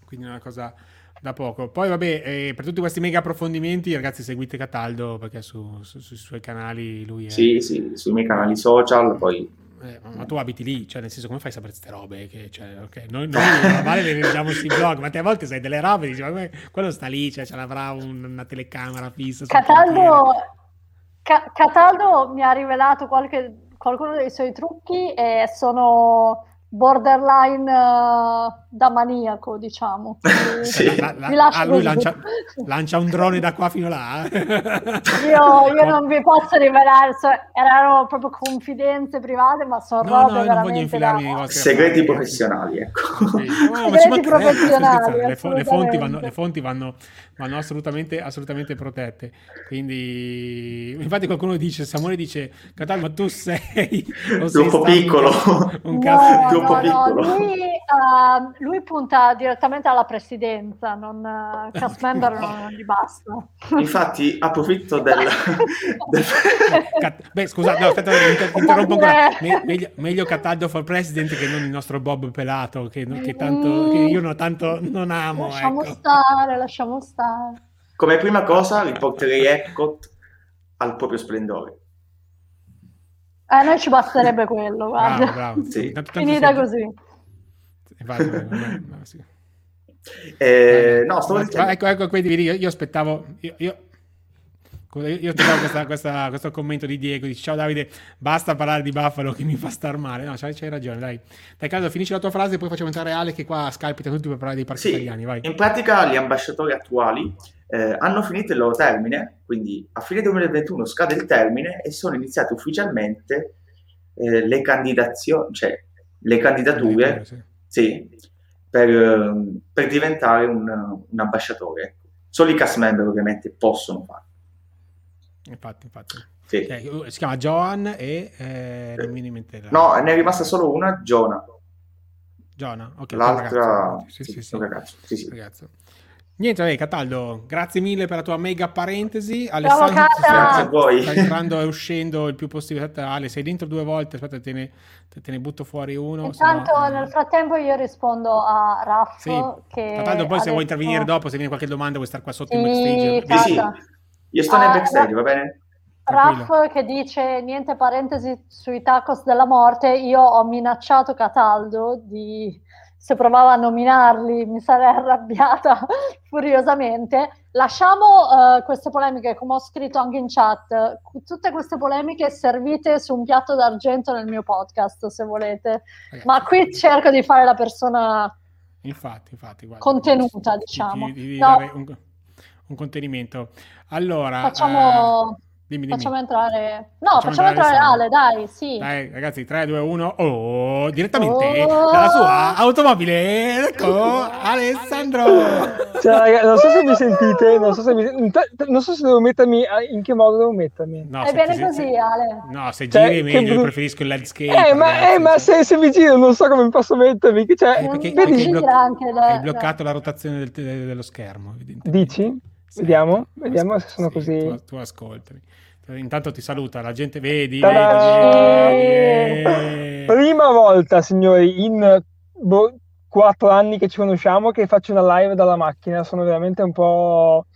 Quindi una cosa da poco. Poi vabbè, eh, per tutti questi mega approfondimenti, ragazzi, seguite Cataldo perché su, su, sui suoi canali lui è... Sì, sì, sui miei canali social, poi... Eh, ma tu abiti lì, cioè nel senso come fai a sapere queste robe? Che, cioè, okay, noi, noi normale le leggiamo sui *laughs* blog, ma te a volte sai delle robe, dici, ma quello sta lì, cioè ce l'avrà un, una telecamera fissa. Cataldo, Ca- Cataldo mi ha rivelato qualche, qualcuno dei suoi trucchi e sono borderline uh, da maniaco, diciamo. *laughs* sì. la, la, ah, lui lancia, lancia, un drone da qua fino là. *laughs* io, io non vi posso rivelare, so, erano proprio confidenze private, ma sono no, robe no, veramente da... Segreti professionali, ecco. Sì. *laughs* No, Segreti professionali. Le, le, fonti, vanno, le fonti vanno, vanno assolutamente, assolutamente, protette. Quindi, infatti qualcuno dice, Samuele dice, Catal, ma tu sei... Troppo piccolo. Un cazzo no, no, no, lui, uh, lui, punta direttamente alla presidenza, non, uh, cast member *laughs* non gli basta. Infatti, approfitto del... *laughs* del... *laughs* Beh, scusa, no, aspetta, interrompo ancora. Me, meglio, meglio Cataldo for president che non il nostro Bob pelato, che, che, tanto, che io no, tanto non amo. Lasciamo ecco. stare, lasciamo stare. Come prima cosa riporterei Epcot al proprio splendore. A noi ci basterebbe quello, guarda. Bravo, bravo. Sì. Tanto, tanto Finita sei... così. Vai, vai, vai, vai, sì. eh, no, stavo dicendo... Ecco, ecco, quindi io, io aspettavo... Io, io, io ti do questo commento di Diego, dice ciao Davide, basta parlare di Buffalo che mi fa star male. No, c'hai, c'hai ragione, dai. Dai caso, finisci la tua frase e poi facciamo entrare Ale che qua scalpita tutti per parlare dei parchi Sì, italiani, vai. in pratica gli ambasciatori attuali eh, hanno finito il loro termine, quindi a fine 2021 scade il termine e sono iniziate ufficialmente eh, le candidazioni, cioè le candidature, Sì. sì, per, eh, per diventare un, un ambasciatore. ecco. Solo i cast member ovviamente possono farlo. Infatti, infatti. Sì. Eh, si chiama Joan e eh, non mi viene in mente la- No, ne è rimasta solo una, Giona. Giona, ok. L'altra. Sì, sì, sì, ragazzo. Sì, sì. Ragazzo. Niente, vabbè, Cataldo, grazie mille per la tua mega parentesi. Alessandro, Grazie a stai, voi. stai entrando e uscendo il più possibile. Aspetta, Ale, sei dentro due volte, aspetta, te ne, te- te ne butto fuori uno. Intanto eh, nel frattempo io rispondo a Raff Sì, che Cataldo, poi se vuoi adesso- intervenire dopo, se viene qualche domanda, vuoi stare qua sotto in Sì, backstage. Cata. Sì, sì. Io sto nel Ah, backstage, va bene? Raff Tranquillo. che dice niente parentesi sui tacos della morte, io ho minacciato Cataldo di se provava a nominarli mi sarei arrabbiata *laughs* furiosamente. Lasciamo eh, queste polemiche, come ho scritto anche in chat, tutte queste polemiche servite su un piatto d'argento nel mio podcast, se volete. Ragazzi, Ma qui cerco di fare la persona Infatti, infatti, guarda, Contenuta, ti- ti- diciamo. ti- ti No. dare un, un contenimento. Allora, facciamo, eh, dimmi, dimmi. facciamo entrare. No, Facciamo facciamo entrare entrare Ale, dai, sì. Dai, ragazzi, 3, 2, 1. Oh, direttamente Oh. dalla sua automobile. Ecco, *laughs* Alessandro. Cioè, raga, non so se mi sentite, non so se, mi, non so se devo mettermi, in che modo devo mettermi. No, È se bene ti- così, se- Ale. No, se Cioè, giri meglio, io bru- preferisco il landscape. Eh, ma, ragazzi, eh, ma se, se mi giro non so come mi posso mettermi. che- Cioè, Eh, perché, perché hai, gira bloc- anche da- hai bloccato la rotazione del- de- dello schermo. Dici? Vediamo, tu- vediamo se sono sì, così. Tu, tu ascoltami. Intanto ti saluta, la gente vedi, Ta-da! vedi, vedi. *laughs* Prima volta, signori, in boh, quattro anni che ci conosciamo, che faccio una live dalla macchina. Sono veramente un po'.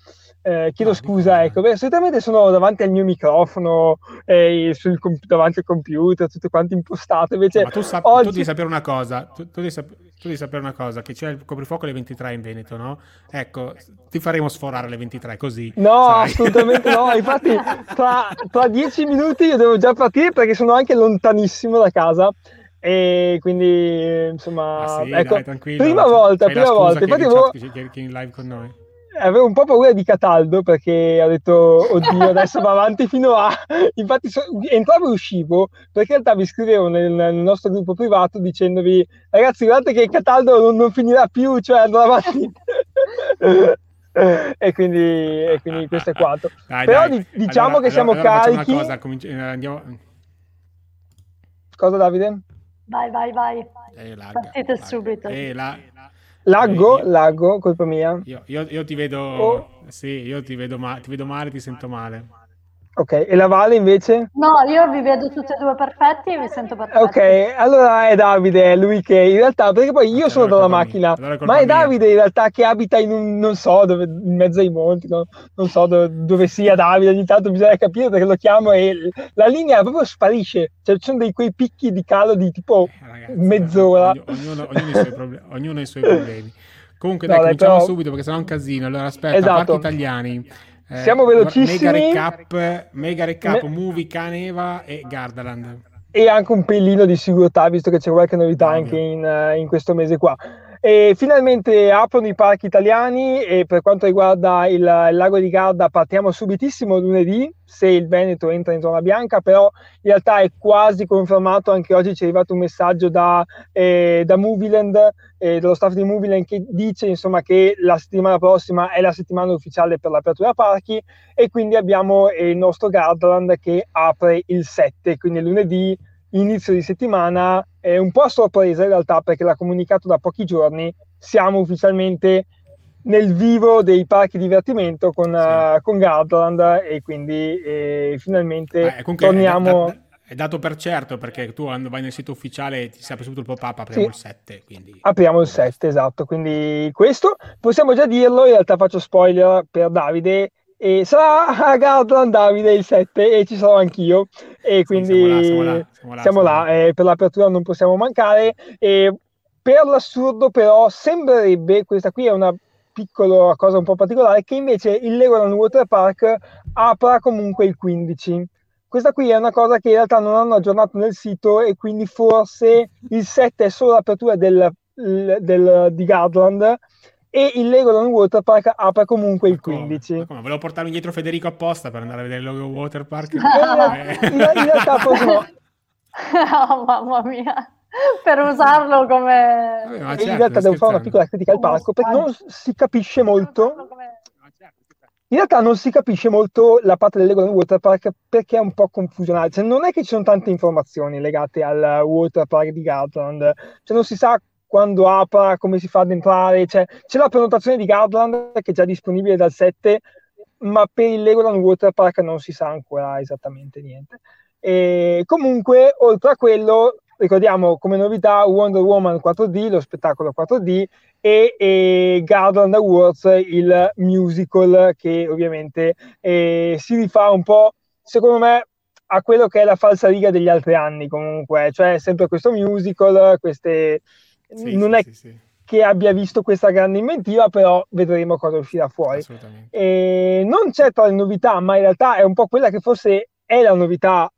eh, chiedo No, di scusa, ecco. Beh, solitamente sono davanti al mio microfono, eh, sul davanti al computer, tutte quante impostate. Invece, Ma tu, sap- tu oggi... devi sapere una cosa, tu, tu devi sap- tu devi sapere una cosa, che c'è il coprifuoco alle 23 in Veneto, no? Ecco, ti faremo sforare alle 23, così. No, sai. assolutamente no. *laughs* Infatti, tra, tra dieci minuti io devo già partire perché sono anche lontanissimo da casa. E quindi, insomma, Ma sì, ecco, dai, prima volta, prima volta. Infatti, che- che- in live con noi. Avevo un po' paura di Cataldo perché ho detto, oddio, adesso va avanti fino a. *laughs* Infatti, so- entravo e uscivo perché in realtà vi scrivevo nel, nel nostro gruppo privato dicendovi, ragazzi, guardate che Cataldo non, non finirà più, cioè andrà avanti. *laughs* e, quindi, e quindi questo è quanto. Dai, Però dai. di- diciamo Allora- che siamo allora carichi. cosa, cominci- eh, andiamo... Cosa, Davide? Vai, vai, vai. Eh, larga, Partite larga. subito. Eh, la- Laggo, Eh, io- laggo, colpa mia. Io, io- io ti vedo... Oh. Sì, io ti vedo, ma- ti vedo male, ti sento male. Ok, e la Vale invece? No, io vi vedo tutti e due perfetti e vi sento perfetti. Ok, allora è Davide, è lui che in realtà, perché poi io sono allora è dalla mia. macchina, Allora ma è mia. Davide in realtà che abita in un, non so, dove, in mezzo ai monti, no? non so dove, dove sia Davide, ogni tanto bisogna capire perché lo chiamo e la linea proprio sparisce, cioè ci sono dei quei picchi di calo di tipo Eh, ragazzi, mezz'ora. ogni- Ognuno, ognuno i suoi proble- *laughs* ognuno ha i suoi problemi. Comunque, No, dai, dai, cominciamo però- subito perché sennò è un casino. Allora, aspetta, Esatto. parchi italiani. Eh, Siamo velocissimi. Mega recap, mega recap Me- movie Caneva e Gardaland. e anche un pelino di sicurezza, visto che c'è qualche novità Ovvio. anche in, eh, in questo mese qua. E finalmente aprono i parchi italiani e per quanto riguarda il, il lago di Garda partiamo subitissimo lunedì se il Veneto entra in zona bianca, però in realtà è quasi confermato, anche oggi ci è arrivato un messaggio da, eh, da Movieland, eh, dello staff di Movieland che dice insomma che la settimana prossima è la settimana ufficiale per l'apertura parchi e quindi abbiamo eh, il nostro Gardaland che apre il 7, quindi lunedì inizio di settimana, è un po' a sorpresa in realtà perché l'ha comunicato da pochi giorni, siamo ufficialmente nel vivo dei parchi divertimento con, Sì. eh, con Gardaland e quindi eh, finalmente Eh, torniamo... È, da- da- è dato per certo perché tu quando vai nel sito ufficiale ti si apre subito il pop-up, apriamo Sì. il 7. Quindi... Apriamo il 7, esatto, quindi questo possiamo già dirlo, in realtà faccio spoiler per Davide, e sarà a Gardaland Davide il 7 e ci sarò anch'io. E quindi siamo là, siamo là, siamo là, siamo là, eh, per l'apertura non possiamo mancare. E per l'assurdo però sembrerebbe, questa qui è una piccola cosa un po' particolare, che invece il Legoland Water Park apra comunque il 15. Questa qui è una cosa che in realtà non hanno aggiornato nel sito e quindi forse il 7 è solo l'apertura del, del, di Gardland e il Legoland Water Park apre comunque il 15. Ma come? Volevo portarmi indietro Federico apposta per andare a vedere il Legoland Water Park. in, realtà forse no. *laughs* oh, mamma mia per usarlo come Vabbè, certo, in realtà devo fare una piccola critica al parco perché non si capisce molto in realtà non si capisce molto la parte del Legoland Water Park perché è un po' confusionale cioè non è che ci sono tante informazioni legate al Water Park di Gardaland cioè non si sa quando apra, come si fa ad entrare cioè, c'è la prenotazione di Gardaland che è già disponibile dal 7 ma per il Legoland Water Park non si sa ancora esattamente niente. E comunque oltre a quello ricordiamo come novità Wonder Woman 4D, lo spettacolo 4D e, e Garland Awards, il musical che ovviamente eh, si rifà un po', secondo me, a quello che è la falsa riga degli altri anni comunque, cioè sempre questo musical, queste... Sì, non sì, è sì, che abbia visto questa grande inventiva, però vedremo cosa uscirà fuori. E non c'è tra le novità, ma in realtà è un po' quella che forse è la novità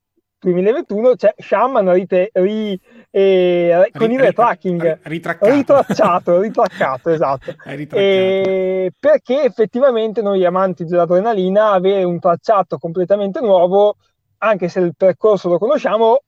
2021 c'è Shaman rite, ri, eh, con il retracking ritraccato. ritracciato, ritraccato *laughs* esatto. E perché effettivamente noi amanti dell'adrenalina avere un tracciato completamente nuovo anche se il percorso lo conosciamo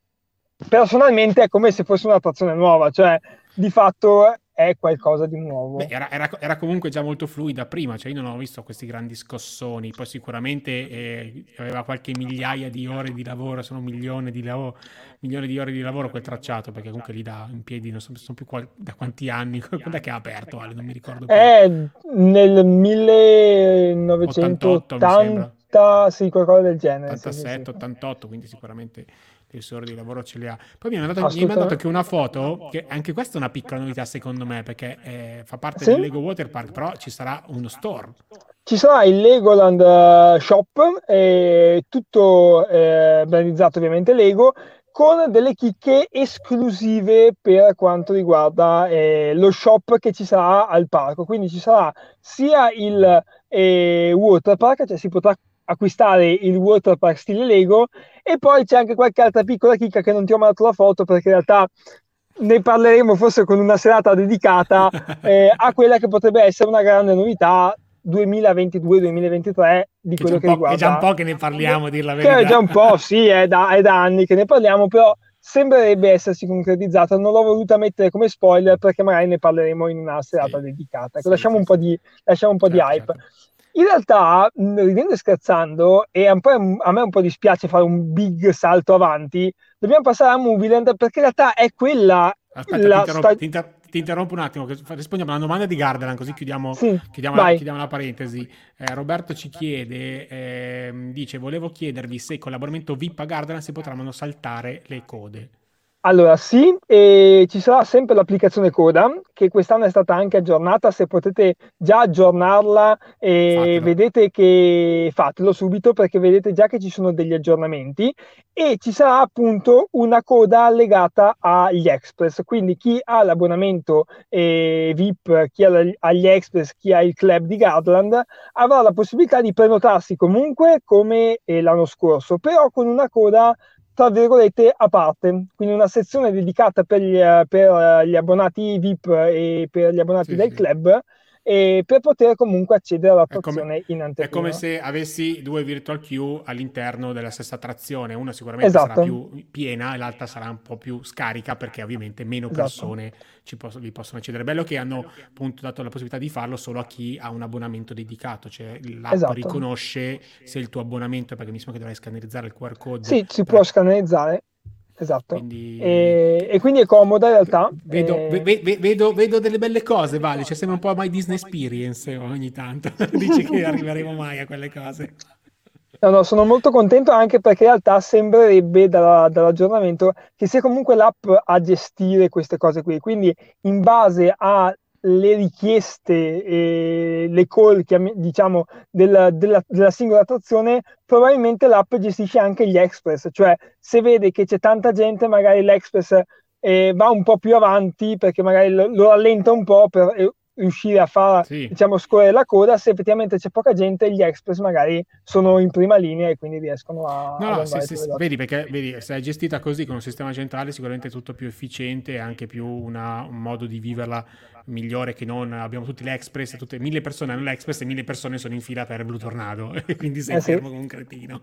personalmente è come se fosse un'attrazione nuova cioè di fatto è qualcosa di nuovo. Beh, era, era, era, comunque già molto fluida prima, cioè io non ho visto questi grandi scossoni, poi sicuramente eh, aveva qualche migliaia di ore di lavoro, sono un milione di, lavoro, milioni di ore di lavoro quel tracciato, perché comunque lì da in piedi non so, sono più qual- da quanti anni, *laughs* quando è che ha aperto Ale, non mi ricordo più. È nel 1980, sì, qualcosa del genere. 87, sì, sì. 88, quindi sicuramente il suo ore di lavoro ce li ha. Poi mi hanno mandato, mi mandato anche una foto, che anche questa è una piccola novità secondo me, perché eh, fa parte sì? del Lego Water Park, però ci sarà uno store. Ci sarà il Legoland uh, Shop, eh, tutto eh, brandizzato ovviamente Lego, con delle chicche esclusive per quanto riguarda eh, lo shop che ci sarà al parco. Quindi ci sarà sia il eh, water park, cioè si potrà acquistare il water park stile Lego e poi c'è anche qualche altra piccola chicca che non ti ho mandato la foto perché in realtà ne parleremo forse con una serata dedicata *laughs* eh, a quella che potrebbe essere una grande novità 2022-2023 di quello che, riguarda. È già un po' che ne parliamo, a dir la verità. È già un po', sì, è da, è da anni che ne parliamo, però sembrerebbe essersi concretizzata. Non l'ho voluta mettere come spoiler perché magari ne parleremo in una serata sì, dedicata. Sì, lasciamo, sì, un po di, lasciamo un po' certo, di hype. Certo. In realtà, ridendo e scherzando, e a me un po' dispiace fare un big salto avanti, dobbiamo passare a Movieland perché in realtà è quella... Aspetta, la ti, interrompo, sta... ti, inter- ti, interrompo, un attimo, rispondiamo alla domanda di Gardaland, così chiudiamo, sì, chiudiamo, la, chiudiamo la, parentesi. Eh, Roberto ci chiede, eh, dice, volevo chiedervi se con l'abbonamento VIP a Gardaland si potranno saltare le code. Allora sì, e ci sarà sempre l'applicazione Coda che quest'anno è stata anche aggiornata, se potete già aggiornarla e fatelo. vedete che fatelo subito perché vedete già che ci sono degli aggiornamenti e ci sarà appunto una coda legata agli Express, quindi chi ha l'abbonamento eh, VIP, chi ha gli Express, chi ha il club di Gardland avrà la possibilità di prenotarsi comunque come eh, l'anno scorso, però con una coda tra virgolette a parte, quindi una sezione dedicata per gli, per gli abbonati VIP e per gli abbonati sì, del sì. club e per poter comunque accedere all'attrazione in anteprima. È come se avessi due virtual queue all'interno della stessa attrazione, una sicuramente esatto. sarà più piena e l'altra sarà un po' più scarica perché ovviamente meno esatto. persone ci posso, vi possono accedere. Bello che hanno appunto dato la possibilità di farlo solo a chi ha un abbonamento dedicato, cioè l'app esatto. riconosce se il tuo abbonamento, perché mi sembra che dovrai scannerizzare il QR code. Sì, si può scannerizzare Esatto. Quindi... E, e, quindi è comoda in realtà. Vedo, e... ve, ve, vedo, vedo delle belle cose, Vale. Cioè, sembra un po' My Disney Experience ogni tanto. *laughs* Dici che arriveremo mai a quelle cose. No, no, sono molto contento anche perché in realtà sembrerebbe dalla, dall'aggiornamento che sia comunque l'app a gestire queste cose qui. Quindi in base a le richieste e le call diciamo, della, della, della, singola attrazione, probabilmente l'app gestisce anche gli express, cioè se vede che c'è tanta gente, magari l'express eh, va un po' più avanti perché magari lo, lo rallenta un po' per, riuscire a far Sì. diciamo scorrere la coda se effettivamente c'è poca gente gli express magari sono in prima linea e quindi riescono a, No, no, se- se- vedi perché vedi, se è gestita così con un sistema centrale sicuramente è tutto più efficiente e anche più una- un modo di viverla migliore che non abbiamo tutti l'express, tutte mille persone hanno l'express e mille persone sono in fila per Blue Tornado *laughs* e quindi sei Eh sì. fermo come un cretino.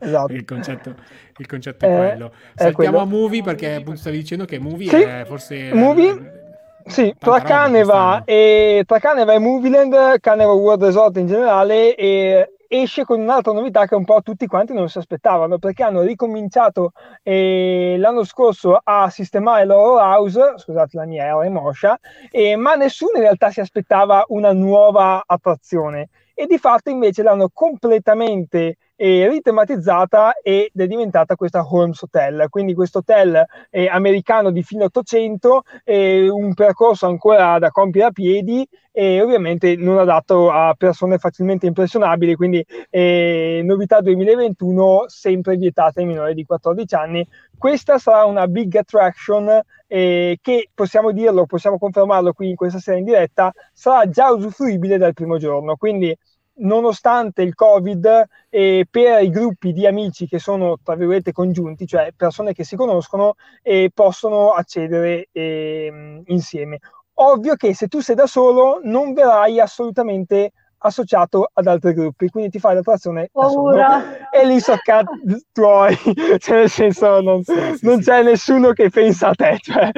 Esatto. il, concetto, il concetto è Eh, quello. è Saltiamo quello. a Movie perché appunto stavi dicendo che Movie Sì, è forse... Movie, Sì, tra Caneva, e, tra Caneva e Movieland, Caneva World Resort in generale, e esce con un'altra novità che un po' tutti quanti non si aspettavano, perché hanno ricominciato eh, l'anno scorso a sistemare loro house, scusate la mia era moscia, eh, ma nessuno in realtà si aspettava una nuova attrazione. E di fatto invece l'hanno completamente eh, ritematizzata ed è diventata questa Holmes Hotel, quindi questo hotel eh, americano di fine 800, eh, un percorso ancora da compiere a piedi e ovviamente non adatto a persone facilmente impressionabili, quindi eh, novità 2021 sempre vietata ai minori di 14 anni. Questa sarà una big attraction eh, che possiamo dirlo, possiamo confermarlo qui in questa sera in diretta, sarà già usufruibile dal primo giorno, quindi nonostante il Covid, eh, per i gruppi di amici che sono, tra virgolette, congiunti, cioè persone che si conoscono, eh, possono accedere eh, insieme. Ovvio che se tu sei da solo non verrai assolutamente associato ad altri gruppi, quindi ti fai l'attrazione. Paura. E lì so cazzi tuoi, *laughs* cioè nel senso non, Sì, sì, non sì. c'è nessuno che pensa a te. Cioè.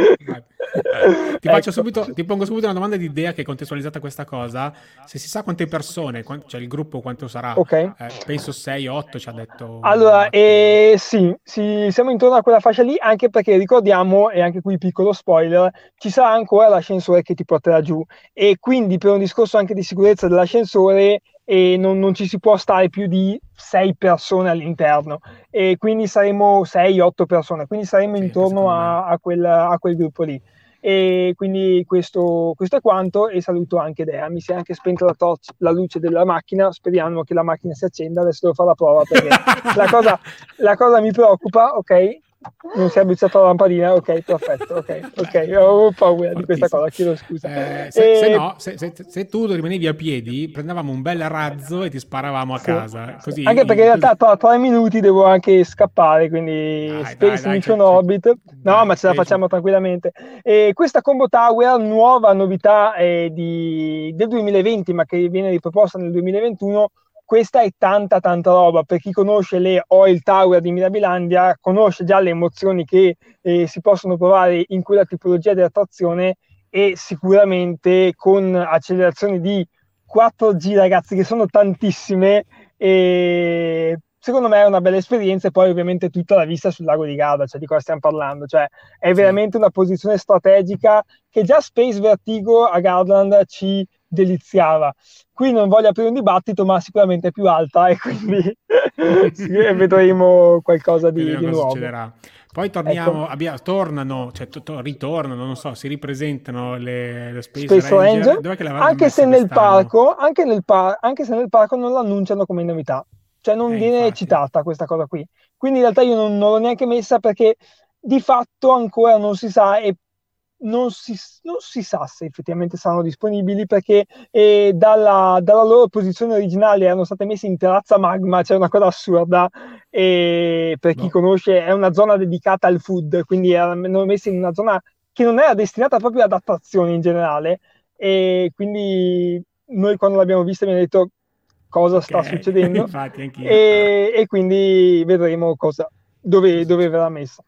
Ti, faccio Ecco. subito, ti pongo subito una domanda di idea che è contestualizzata a questa cosa. Se si sa quante persone, quan- cioè il gruppo quanto sarà, Ok. eh, penso 6-8 ci ha detto. Allora, eh, sì, sì, siamo intorno a quella fascia lì, anche perché ricordiamo, e anche qui piccolo spoiler, ci sarà ancora l'ascensore che ti porterà giù e quindi per un discorso anche di sicurezza dell'ascensore eh, non, non ci si può stare più di sei persone all'interno e quindi saremo 6-8 persone, quindi saremo Sì, intorno a, a quel, a quel gruppo lì. E quindi questo, questo è quanto e saluto anche Dea. Mi si è anche spenta la, torch- la luce della macchina, speriamo che la macchina si accenda, adesso devo fare la prova perché *laughs* la cosa, la cosa mi preoccupa, ok? Non si è abituato la lampadina, ok, perfetto, ok, ok, avevo paura di questa Fortissimo. cosa, chiedo scusa. Eh, se, se E- no, se, se- se tu rimanevi a piedi, prendevamo un bel razzo e ti sparavamo a Sì. casa. Così, Anche perché in realtà tra tre minuti devo anche scappare, quindi Dai, Space dai, Mission c'è- c'è- Orbit. No, dai, ma ce la facciamo tranquillamente. E questa Combo Tower, nuova novità eh, di- del 2020, ma che viene riproposta nel 2021, questa è tanta tanta roba. Per chi conosce le Oil Tower di Mirabilandia, conosce già le emozioni che eh, si possono provare in quella tipologia di attrazione e sicuramente con accelerazioni di 4G, ragazzi, che sono tantissime. E secondo me è una bella esperienza. E poi, ovviamente, tutta la vista sul lago di Garda, cioè di cosa stiamo parlando. Cioè, è veramente una posizione strategica che già Space Vertigo a Gardaland ci deliziava. Qui non voglio aprire un dibattito, ma sicuramente è più alta e quindi *laughs* vedremo qualcosa di, Vedremo di nuovo. succederà. Poi torniamo, Ecco. abbia- tornano, cioè to- to- ritornano, non so, si ripresentano le, le Space, Space Ranger. Ranger, anche se, nel parco, anche, nel par- anche se nel parco non l'annunciano come novità, cioè non Eh, viene infatti. citata questa cosa qui. Quindi in realtà io non, non l'ho neanche messa perché di fatto ancora non si sa e non si, non si sa se effettivamente saranno disponibili perché eh, dalla, dalla loro posizione originale erano state messe in terrazza magma, c'è una cosa assurda e per chi Boh. conosce è una zona dedicata al food, quindi erano messe in una zona che non era destinata proprio ad attrazioni in generale e quindi noi quando l'abbiamo vista abbiamo detto cosa sta Ok, *laughs* succedendo Infatti, e, e quindi vedremo cosa, dove, dove verrà messa.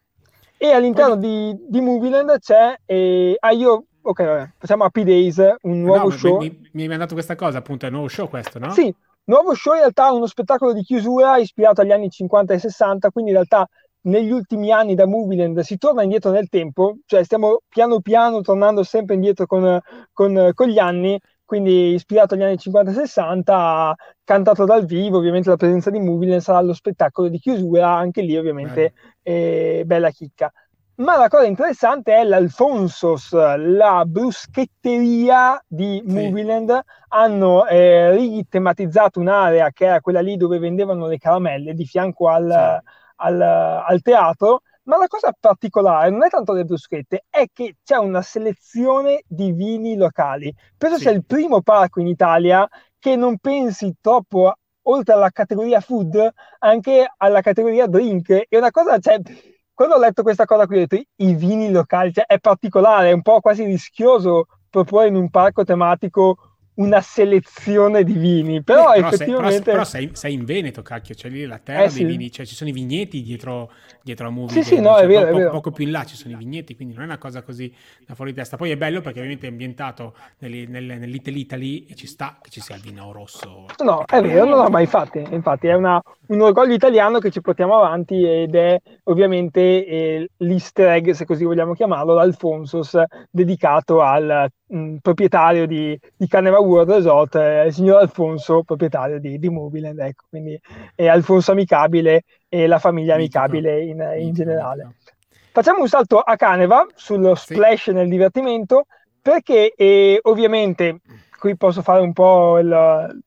E all'interno di, di Movieland c'è, eh, ah io, ok, vabbè, facciamo Happy Days, un nuovo No, show. Mi, mi, mi hai mandato questa cosa, appunto, è un nuovo show questo, no? Sì, nuovo show in realtà uno spettacolo di chiusura ispirato agli anni 50 e 60, quindi in realtà negli ultimi anni da Movieland si torna indietro nel tempo, cioè stiamo piano piano tornando sempre indietro con, con, con gli anni, quindi ispirato agli anni 50 e 60, cantato dal vivo, ovviamente la presenza di Movieland sarà lo spettacolo di chiusura, anche lì ovviamente eh, bella chicca. Ma la cosa interessante è l'Alfonsos, la bruschetteria di Sì. Movieland. Hanno eh, ritematizzato un'area che era quella lì dove vendevano le caramelle di fianco al, Sì. al, al teatro. Ma la cosa particolare non è tanto le bruschette, è che c'è una selezione di vini locali. Penso sì. sia il primo parco in Italia che non pensi troppo, oltre alla categoria food, anche alla categoria drink. È una cosa, cioè, quando ho letto questa cosa qui, ho detto i vini locali, cioè, è particolare, è un po' quasi rischioso proporre in un parco tematico una selezione di vini, però, eh, però effettivamente... Sei, però, sei, sei, in Veneto, cacchio, c'è lì la terra eh, dei sì. vini, cioè ci sono i vigneti dietro, dietro a Movie. Sì, sì, no, cioè, è vero, poco, è vero. Poco più in là ci sono i vigneti, quindi non è una cosa così da fuori di testa. Poi è bello perché ovviamente è ambientato nel, nel, nell'Italy Italy e ci sta che ci sia il vino rosso. No, è vero, no, no, ma infatti, infatti è una, un orgoglio italiano che ci portiamo avanti ed è ovviamente eh, l'easter egg, se così vogliamo chiamarlo, l'Alfonsos dedicato al mh, proprietario di, di Carnival World Resort, eh, il signor Alfonso, proprietario di, di Mobiland, ecco, quindi è Alfonso Amicabile e la famiglia Amicabile in, in generale. Facciamo un salto a Caneva sullo splash sì. nel divertimento, perché eh, ovviamente qui posso fare un po' il,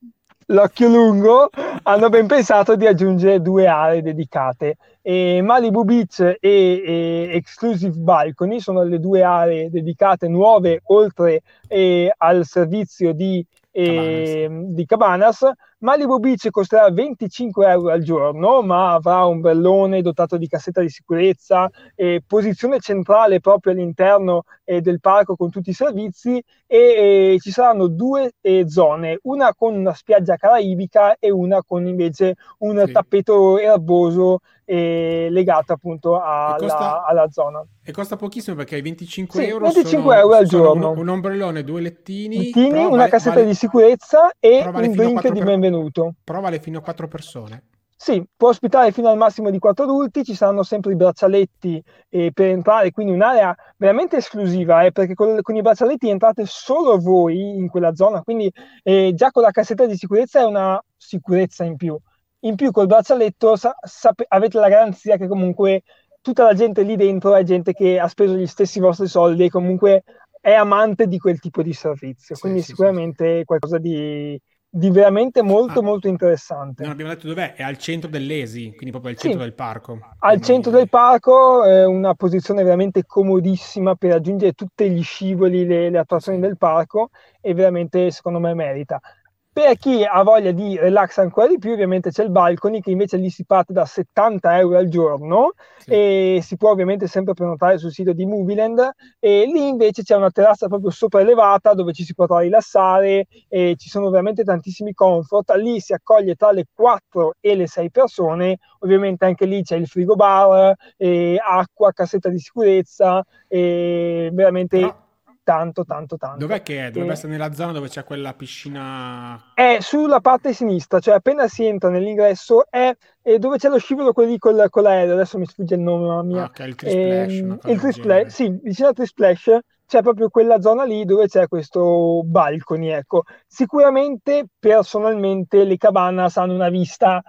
l'occhio lungo, hanno ben pensato di aggiungere due aree dedicate. E Malibu Beach e, e, Exclusive Balcony sono le due aree dedicate nuove oltre eh, al servizio di, eh, Cabanas. di Cabanas Malibu Beach costerà 25 euro al giorno, ma avrà un bellone dotato di cassetta di sicurezza, e posizione centrale proprio all'interno eh, del parco con tutti i servizi e eh, ci saranno due eh, zone, una con una spiaggia caraibica e una con invece un sì. tappeto erboso eh, legato appunto alla, costa, alla, zona. E costa pochissimo perché hai 25 sì, euro 25 sono, euro al giorno. Un, un, ombrellone, due lettini, lettini una vale, cassetta vale, di sicurezza e un drink di benvenuto benvenuto. Però vale fino a quattro persone. Sì, può ospitare fino al massimo di quattro adulti, ci saranno sempre i braccialetti eh, per entrare, quindi un'area veramente esclusiva, eh, perché con, con, i braccialetti entrate solo voi in quella zona, quindi eh, già con la cassetta di sicurezza è una sicurezza in più. In più col braccialetto sa- sape- avete la garanzia che comunque tutta la gente lì dentro è gente che ha speso gli stessi vostri soldi e comunque è amante di quel tipo di servizio, sì, quindi sì, sicuramente sì. qualcosa di di veramente molto ah, molto interessante. Non abbiamo detto dov'è, è al centro dell'Esi, quindi proprio al centro sì, del parco. Al centro del parco, è una posizione veramente comodissima per raggiungere tutti gli scivoli, le, le attrazioni del parco e veramente secondo me merita. Per chi ha voglia di relax ancora di più, ovviamente c'è il balcony che invece lì si parte da 70 euro al giorno sì. e si può ovviamente sempre prenotare sul sito di Movieland e lì invece c'è una terrazza proprio sopraelevata dove ci si potrà rilassare e ci sono veramente tantissimi comfort. Lì si accoglie tra le 4 e le 6 persone, ovviamente anche lì c'è il frigo bar, acqua, cassetta di sicurezza veramente... No tanto, tanto, tanto. Dov'è che è? Dovrebbe e... essere nella zona dove c'è quella piscina? È sulla parte sinistra, cioè appena si entra nell'ingresso è, è dove c'è lo scivolo quello lì col, con l'aereo, adesso mi sfugge il nome, mamma mia. Ah, il Trisplash. Ehm, il Trisplash, sì, vicino al Trisplash c'è proprio quella zona lì dove c'è questo balcony, ecco. Sicuramente, personalmente, le cabanas hanno una vista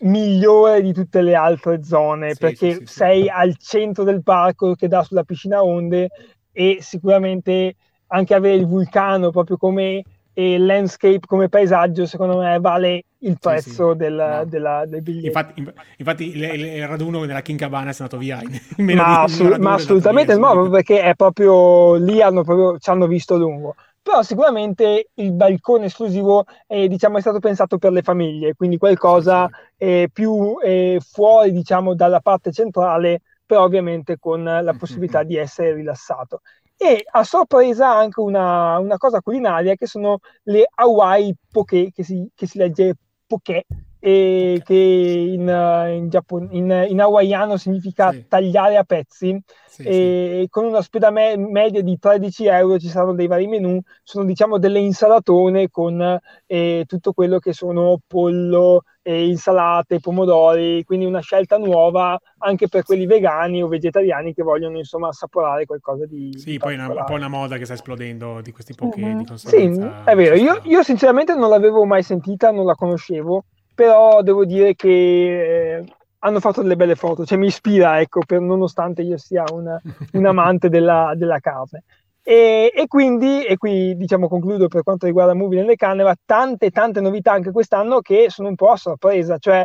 migliore di tutte le altre zone sì, perché sì, sì, sei al centro del parco che dà sulla piscina onde e sicuramente anche avere il vulcano proprio come e landscape come paesaggio secondo me vale il prezzo sì, sì. Del, no. della, del biglietto infatti, infatti il, raduno della King Cabana è andato via in, in ma, assu- ma assolutamente no perché è proprio lì hanno proprio, ci hanno visto lungo però sicuramente il balcone esclusivo è, diciamo, è stato pensato per le famiglie quindi qualcosa eh, più eh, fuori diciamo dalla parte centrale però ovviamente con la possibilità di essere rilassato. E a sorpresa anche una, una cosa culinaria che sono le Hawaii Poké, che si, che si legge Poké, e che in, in, Giappone, in, in hawaiano significa sì. tagliare a pezzi sì, e sì. con una spesa me- media di 13 euro ci saranno dei vari menù sono diciamo delle insalatone con eh, tutto quello che sono pollo eh, insalate, pomodori quindi una scelta nuova anche per quelli vegani o vegetariani che vogliono insomma assaporare qualcosa di sì, poi una, un po' una moda che sta esplodendo di questi pochi mm-hmm. di sì, è vero io, io sinceramente non l'avevo mai sentita non la conoscevo però devo dire che eh, hanno fatto delle belle foto, cioè mi ispira, ecco, per, nonostante io sia una, un amante della, della carne. E, e, quindi, e qui diciamo concludo per quanto riguarda Movie nelle Caneva, tante tante novità anche quest'anno che sono un po' a sorpresa, cioè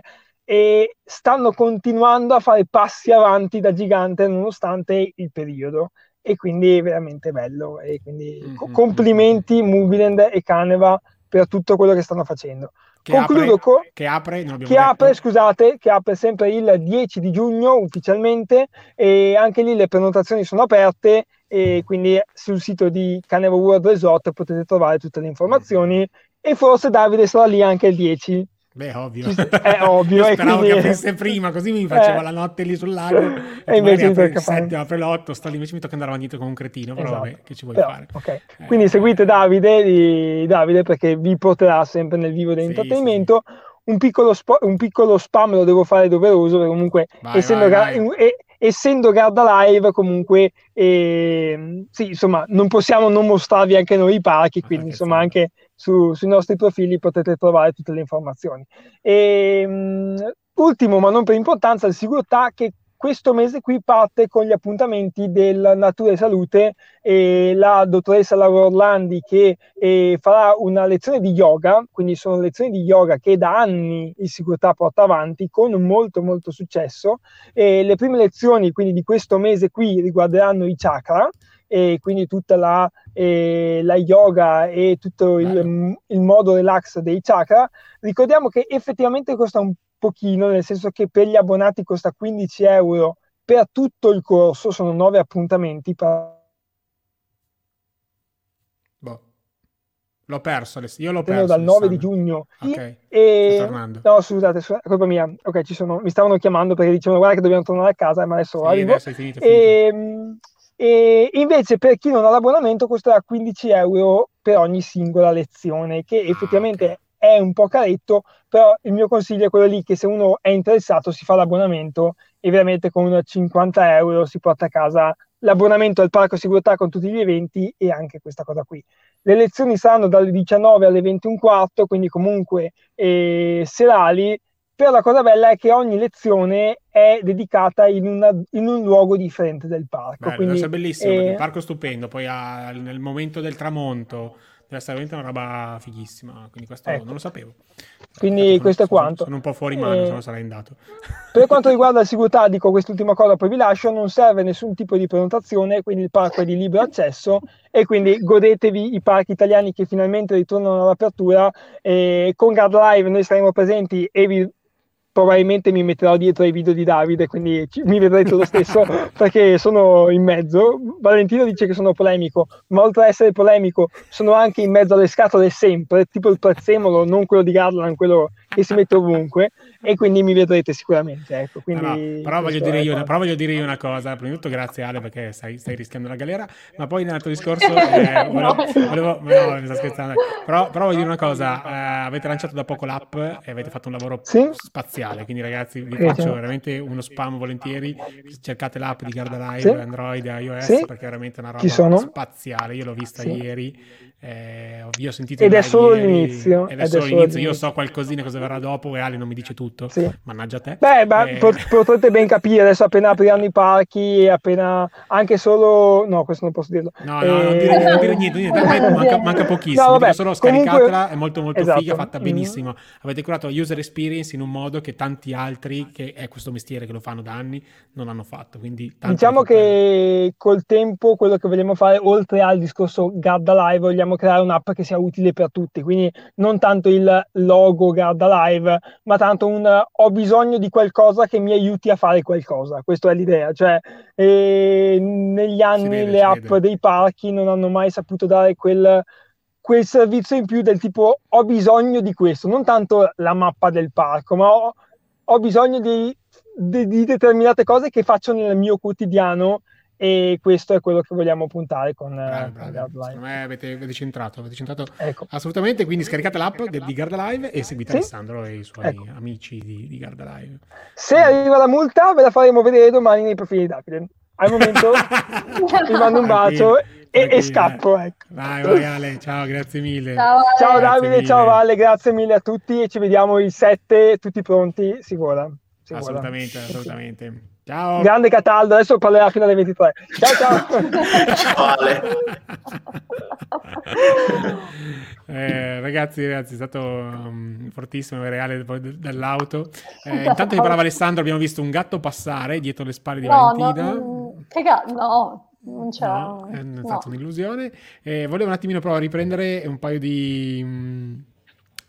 e stanno continuando a fare passi avanti da gigante nonostante il periodo e quindi è veramente bello e quindi mm-hmm. complimenti Moviland e Caneva per tutto quello che stanno facendo. Che Concludo apre, con, che apre, che apre, scusate, che apre sempre il 10 di giugno ufficialmente e anche lì le prenotazioni sono aperte e quindi sul sito di Caneva World Resort potete trovare tutte le informazioni e forse Davide sarà lì anche il 10 Beh, ovvio. È ovvio. *laughs* Io speravo quindi... che aprisse prima, così mi facevo *laughs* eh. la notte lì sul lago. *laughs* E, invece apre il 7, apre l'8, sto lì, invece mi tocca andare avanti come un cretino, però esatto. vabbè, che ci vuoi però, fare? Okay. Eh. Quindi seguite Davide, di Davide perché vi porterà sempre nel vivo dell'intrattenimento. Sì, sì. Un, piccolo spo- un piccolo spam lo devo fare doveroso, perché comunque vai, essendo, vai, vai. E, essendo Garda Live comunque eh, sì, insomma non possiamo non mostrarvi anche noi i parchi quindi insomma anche su, sui nostri profili potete trovare tutte le informazioni. E, um, ultimo ma non per importanza il Sigurtà che questo mese qui parte con gli appuntamenti del Natura e Salute e la dottoressa Laura Orlandi che eh, farà una lezione di yoga, quindi sono lezioni di yoga che da anni il Sicurtà porta avanti con molto molto successo. E le prime lezioni quindi di questo mese qui riguarderanno i chakra e quindi tutta la, eh, la yoga e tutto il, il, modo relax dei chakra. Ricordiamo che effettivamente costa un pochino, nel senso che per gli abbonati costa 15 euro per tutto il corso, sono 9 appuntamenti. Per... Boh. L'ho perso, io l'ho perso. Dal 9 di giugno. Ok, e... No, scusate, è colpa mia. Ok, ci sono... mi stavano chiamando perché dicevano guarda che dobbiamo tornare a casa, ma adesso sì, arrivo. Adesso finito, e... Ehm, e invece per chi non ha l'abbonamento costerà 15 euro per ogni singola lezione, che ah, effettivamente okay è un po' caretto, però il mio consiglio è quello lì che se uno è interessato si fa l'abbonamento e veramente con 50 euro si porta a casa l'abbonamento al parco sicurezza con tutti gli eventi e anche questa cosa qui. Le lezioni saranno dalle 19 alle 21.15, quindi comunque eh, serali, però la cosa bella è che ogni lezione è dedicata in, una, in un luogo differente del parco. Bello, quindi, è bellissimo, eh, il parco è stupendo, poi ha, nel momento del tramonto deve essere veramente una roba fighissima, quindi questo ecco. non lo sapevo. Quindi Aspetta, questo è quanto. Sono un po' fuori mano, eh, se no sarei andato. *laughs* Per quanto riguarda la sicurezza, dico quest'ultima cosa, poi vi lascio, non serve nessun tipo di prenotazione, quindi il parco è di libero accesso e quindi godetevi i parchi italiani che finalmente ritornano all'apertura. E con Guard Live noi saremo presenti e vi probabilmente mi metterò dietro ai video di Davide, quindi ci, mi vedrete lo stesso *laughs* perché sono in mezzo. Valentino dice che sono polemico, ma oltre ad essere polemico sono anche in mezzo alle scatole sempre, tipo il prezzemolo, non quello di Garland, quello che si mette ovunque e quindi mi vedrete sicuramente. Ecco, quindi no, no, però, voglio dire io, però voglio dire io una cosa, prima di tutto grazie Ale perché stai, stai rischiando la galera, ma poi nell'altro discorso, *laughs* eh, volevo, volevo, no, sto scherzando, però, però, voglio dire una cosa, eh, avete lanciato da poco l'app e avete fatto un lavoro sì? spaziale spaziale. Quindi, ragazzi, vi faccio veramente uno spam volentieri. Cercate l'app di Garda Live, sì. Android e iOS, sì. perché è veramente una roba spaziale. Io l'ho vista sì. ieri. Eh, io ho sentito ed è solo ieri, l'inizio ed è, ed solo, è solo l'inizio. io so qualcosina cosa verrà dopo e Ale non mi dice tutto sì. mannaggia te beh, beh eh... potrete ben capire adesso appena apriranno i parchi appena anche solo no questo non posso dirlo no no eh... non, dire, non dire niente, niente. *laughs* Manca, manca, pochissimo no, vabbè, solo scaricatela comunque... è molto molto esatto. figa fatta mm. benissimo mm. avete curato la user experience in un modo che tanti altri, che è questo mestiere che lo fanno da anni, non hanno fatto. Quindi diciamo che col tempo quello che vogliamo fare, oltre al discorso Garda Live, vogliamo creare un'app che sia utile per tutti. Quindi non tanto il logo Garda Live, ma tanto un ho bisogno di qualcosa che mi aiuti a fare qualcosa. Questa è l'idea. Cioè, negli anni vede, le app vede. dei parchi non hanno mai saputo dare quel quel servizio in più del tipo ho bisogno di questo, non tanto la mappa del parco, ma ho, ho bisogno di, di, di, determinate cose che faccio nel mio quotidiano e questo è quello che vogliamo puntare con, bravo, bravo. Secondo me avete, avete centrato, avete centrato ecco. assolutamente, quindi scaricate l'app di Garda Live e seguite sì? Alessandro e i suoi ecco. amici di, di, Garda Live. Se arriva la multa ve la faremo vedere domani nei profili di Davide. Al momento *laughs* vi mando un bacio e, e, scappo. Ecco. Vai, vai Ale, ciao, grazie mille. Ciao, ciao Davide, mille. ciao Vale, grazie mille a tutti e ci vediamo il 7, tutti pronti, si vola. assolutamente, assolutamente. Ciao. Grande Cataldo, adesso parlerà fino alle 23. Ciao ciao. ciao Ale. *laughs* eh, ragazzi, ragazzi, è stato um, fortissimo avere Ale dall'auto. Eh, *laughs* intanto che parlava Alessandro, abbiamo visto un gatto passare dietro le spalle di no, Valentina. No, che gatto? No, non c'è. No, è no. stata un'illusione. Eh, volevo un attimino però riprendere un paio di... Mh,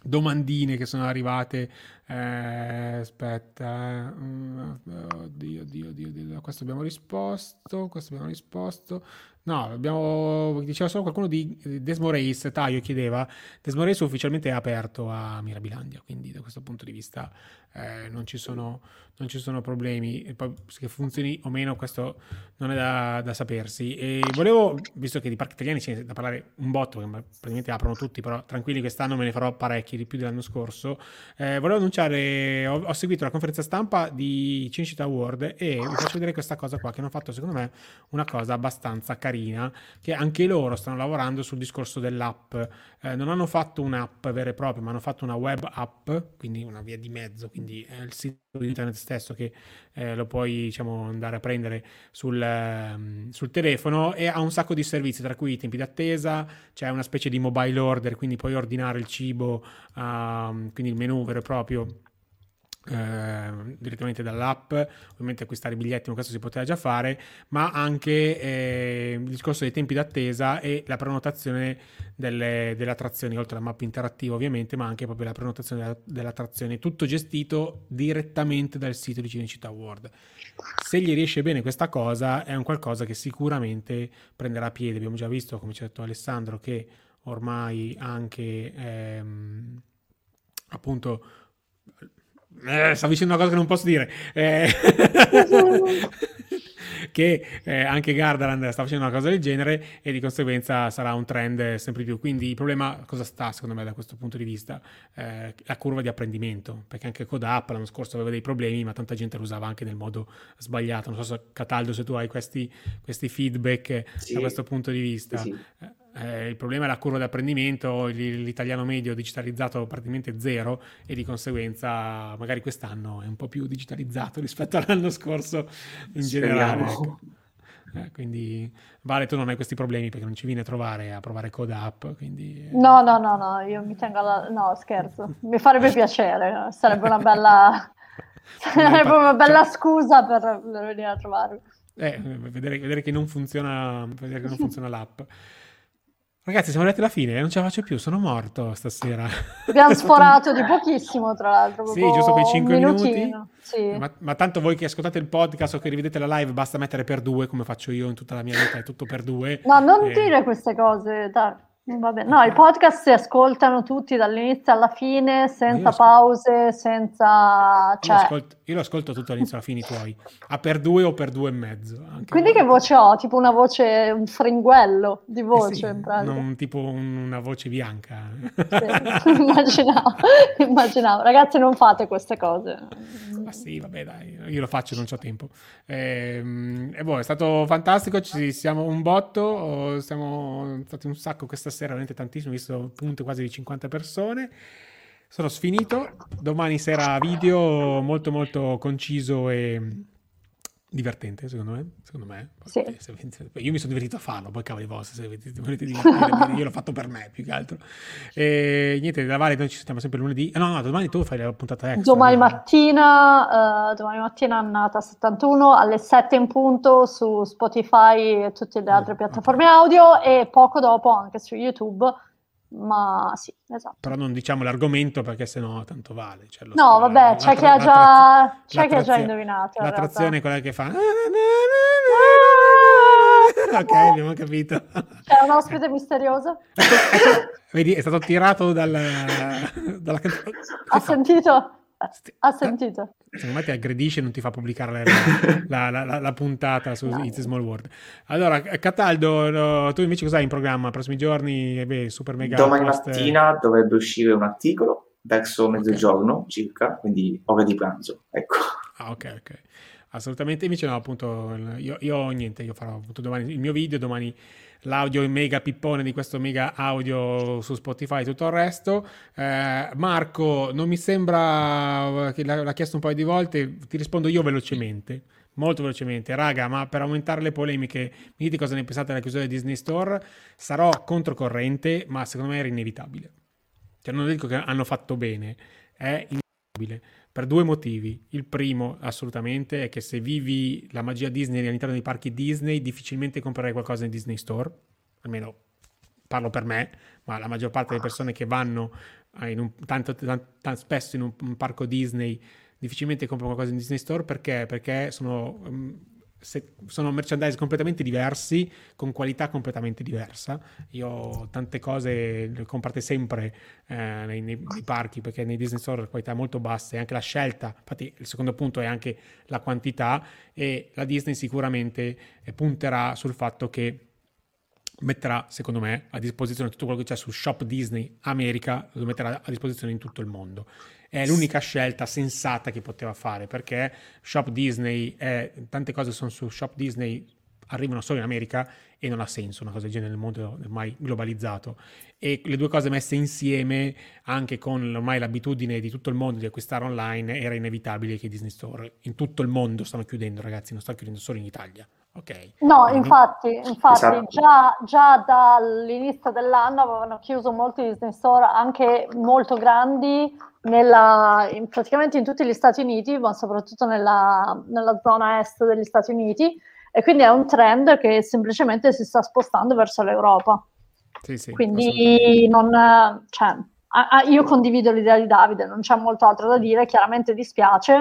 domandine che sono arrivate. Eh, aspetta, eh. oddio, oddio, oddio, oddio, questo abbiamo risposto, questo abbiamo risposto. No, abbiamo, diceva solo qualcuno di Desmo Race, Taio chiedeva, Desmo Race ufficialmente è aperto a Mirabilandia, quindi da questo punto di vista eh, non, ci sono, non, ci sono, problemi, e poi che funzioni o meno questo non è da, da, sapersi. E volevo, visto che di parchi italiani c'è da parlare un botto, praticamente aprono tutti, però tranquilli quest'anno me ne farò parecchi, di più dell'anno scorso, eh, volevo annunciare, ho, ho, seguito la conferenza stampa di Cinecittà World e vi faccio vedere questa cosa qua, che hanno fatto secondo me una cosa abbastanza carina che anche loro stanno lavorando sul discorso dell'app. Eh, non hanno fatto un'app vera e propria, ma hanno fatto una web app, quindi una via di mezzo, quindi è il sito di internet stesso che eh, lo puoi diciamo, andare a prendere sul, um, sul, telefono e ha un sacco di servizi, tra cui i tempi d'attesa, c'è una specie di mobile order, quindi puoi ordinare il cibo, uh, quindi il menu vero e proprio eh, direttamente dall'app, ovviamente acquistare i biglietti, ma questo si poteva già fare, ma anche eh, il discorso dei tempi d'attesa e la prenotazione delle, delle, attrazioni, oltre alla mappa interattiva ovviamente, ma anche proprio la prenotazione della, delle attrazioni, tutto gestito direttamente dal sito di Cinecittà World. Se gli riesce bene questa cosa, è un qualcosa che sicuramente prenderà piede. Abbiamo già visto, come ci ha detto Alessandro, che ormai anche ehm, appunto eh, stavo dicendo una cosa che non posso dire. Eh, *laughs* che eh, anche Gardaland sta facendo una cosa del genere e di conseguenza sarà un trend sempre più. Quindi il problema cosa sta secondo me da questo punto di vista? Eh, la curva di apprendimento, perché anche Codap l'anno scorso aveva dei problemi, ma tanta gente lo usava anche nel modo sbagliato. Non so se Cataldo se tu hai questi, questi feedback sì. da questo punto di vista. Sì, sì. Eh, eh, il problema è la curva di apprendimento, l'italiano medio digitalizzato praticamente zero e di conseguenza magari quest'anno è un po' più digitalizzato *laughs* rispetto all'anno scorso in generale. Ecco. Eh, quindi Vale, tu non hai questi problemi perché non ci vieni a trovare a provare Code App. Quindi... No, no, no, no, io mi tengo alla... No, scherzo, mi farebbe *laughs* piacere, sarebbe una bella, *laughs* sarebbe una bella cioè... scusa per, per venire a trovarmi. Eh, vedere, vedere, che non funziona, vedere che non funziona l'app. Ragazzi, siamo arrivati alla fine, eh, non ce la faccio più, sono morto stasera. Abbiamo *laughs* sforato di pochissimo, tra l'altro. Sì, giusto quei 5 minuti. Sì. Ma, ma, tanto voi che ascoltate il podcast o che rivedete la live, basta mettere per due, come faccio io in tutta la mia vita, è tutto per due. No, non e... dire queste cose, dai. Vabbè. No, i podcast si ascoltano tutti dall'inizio alla fine, senza pause, senza... Cioè... Io, ascolto, io, lo ascolto tutto dall'inizio alla fine i tuoi, a per due o per due e mezzo. Quindi che voce ho? Tipo una voce, un fringuello di voce eh sì, in pratica. Non tipo una voce bianca. Sì, *laughs* immaginavo, immaginavo. Ragazzi non fate queste cose. Ma sì, vabbè dai, io lo faccio, non ho tempo. E, ehm, e boh, è stato fantastico, ci siamo un botto, siamo stati un sacco questa sera, veramente tantissimo, ho visto punte quasi di 50 persone. Sono sfinito, domani sera video molto molto conciso e divertente secondo me, secondo me. Sì. Io mi sono divertito a farlo, poi cavoli vostri, se volete *laughs* divertire, io l'ho fatto per me più che altro. E niente, da Vale noi ci sentiamo sempre lunedì. No, no, domani tu fai la puntata extra. Domani no? mattina, uh, domani mattina annata 71 alle 7 in punto su Spotify e tutte le altre oh, piattaforme okay. audio e poco dopo anche su YouTube ma sì, esatto. Però non diciamo l'argomento perché sennò tanto vale. Cioè no, sparo, vabbè, c'è, chi, ha già, c'è chi ha già indovinato. L'attrazione è quella che fa... *laughs* ok, abbiamo capito. C'è un ospite misterioso. *laughs* Vedi, è stato tirato dalla, dalla canzone. Ha sentito? Ha sentito. Secondo me ti aggredisce e non ti fa pubblicare *laughs* la, la, la, la puntata su no. It's a Small World. Allora, Cataldo, no, tu invece cosa hai in programma? Prossimi giorni? Eh beh, super mega Domani post... mattina dovrebbe uscire un articolo verso mezzogiorno okay. circa, quindi ore di pranzo. Ecco. Ah, ok, ok. Assolutamente. Invece no, appunto, io, io niente, io farò appunto domani il mio video, domani l'audio mega pippone di questo mega audio su Spotify e tutto il resto. Eh, Marco, non mi sembra che l'ha, l'ha chiesto un paio di volte, ti rispondo io velocemente. Molto velocemente, raga, ma per aumentare le polemiche, mi dite cosa ne pensate della chiusura di Disney Store? Sarò controcorrente, ma secondo me era inevitabile. Cioè, non dico che hanno fatto bene, è inevitabile per due motivi. Il primo, assolutamente, è che se vivi la magia Disney all'interno dei parchi Disney, difficilmente comprerai qualcosa in Disney Store. Almeno parlo per me, ma la maggior parte delle persone che vanno eh, un, tanto, tanto, spesso in un, un, parco Disney difficilmente comprano qualcosa in Disney Store perché, perché sono um, sono merchandise completamente diversi, con qualità completamente diversa. Io tante cose le comprate sempre eh, nei, nei, nei, parchi perché nei Disney Store la qualità è molto bassa e anche la scelta, infatti il secondo punto è anche la quantità e la Disney sicuramente eh, punterà sul fatto che metterà, secondo me, a disposizione tutto quello che c'è su Shop Disney America, lo metterà a disposizione in tutto il mondo. È l'unica scelta sensata che poteva fare perché Shop Disney, è, tante cose sono su Shop Disney, arrivano solo in America e non ha senso una cosa del genere nel mondo ormai globalizzato. E le due cose messe insieme, anche con ormai l'abitudine di tutto il mondo di acquistare online, era inevitabile che i Disney Store in tutto il mondo stanno chiudendo, ragazzi, non stanno chiudendo solo in Italia. Okay. No, infatti, infatti esatto. già, già, dall'inizio dell'anno avevano chiuso molti Disney Store, anche molto grandi, nella, in, praticamente in tutti gli Stati Uniti, ma soprattutto nella, nella, zona est degli Stati Uniti, e quindi è un trend che semplicemente si sta spostando verso l'Europa. Sì, sì, quindi non, cioè, a, a, io condivido l'idea di Davide, non c'è molto altro da dire, chiaramente dispiace,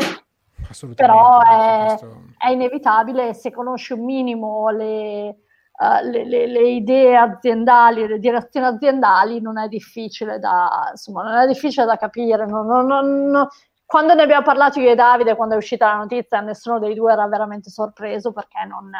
però è, questo... è, inevitabile se conosci un minimo le, uh, le, le, le, idee aziendali, le direzioni aziendali, non è difficile da, insomma, non è difficile da capire. Non, non, non, quando ne abbiamo parlato io e Davide, quando è uscita la notizia, nessuno dei due era veramente sorpreso perché non...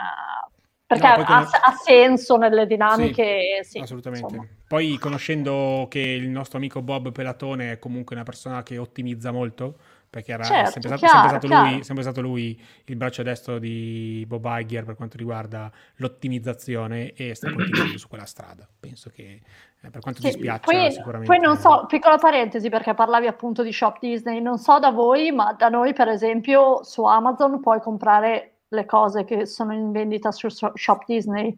Perché no, ha, ha, senso nelle dinamiche. Sì, sì assolutamente. Insomma. Poi conoscendo che il nostro amico Bob Pelatone è comunque una persona che ottimizza molto, perché era certo, sempre, stato, chiaro, sempre, stato lui, sempre, stato, lui, il braccio destro di Bob Iger per quanto riguarda l'ottimizzazione e sta *clears throat* continuando su quella strada. Penso che eh, per quanto sì, dispiace poi, sicuramente... Poi non so, piccola parentesi perché parlavi appunto di Shop Disney, non so da voi, ma da noi per esempio su Amazon puoi comprare le cose che sono in vendita su Shop Disney.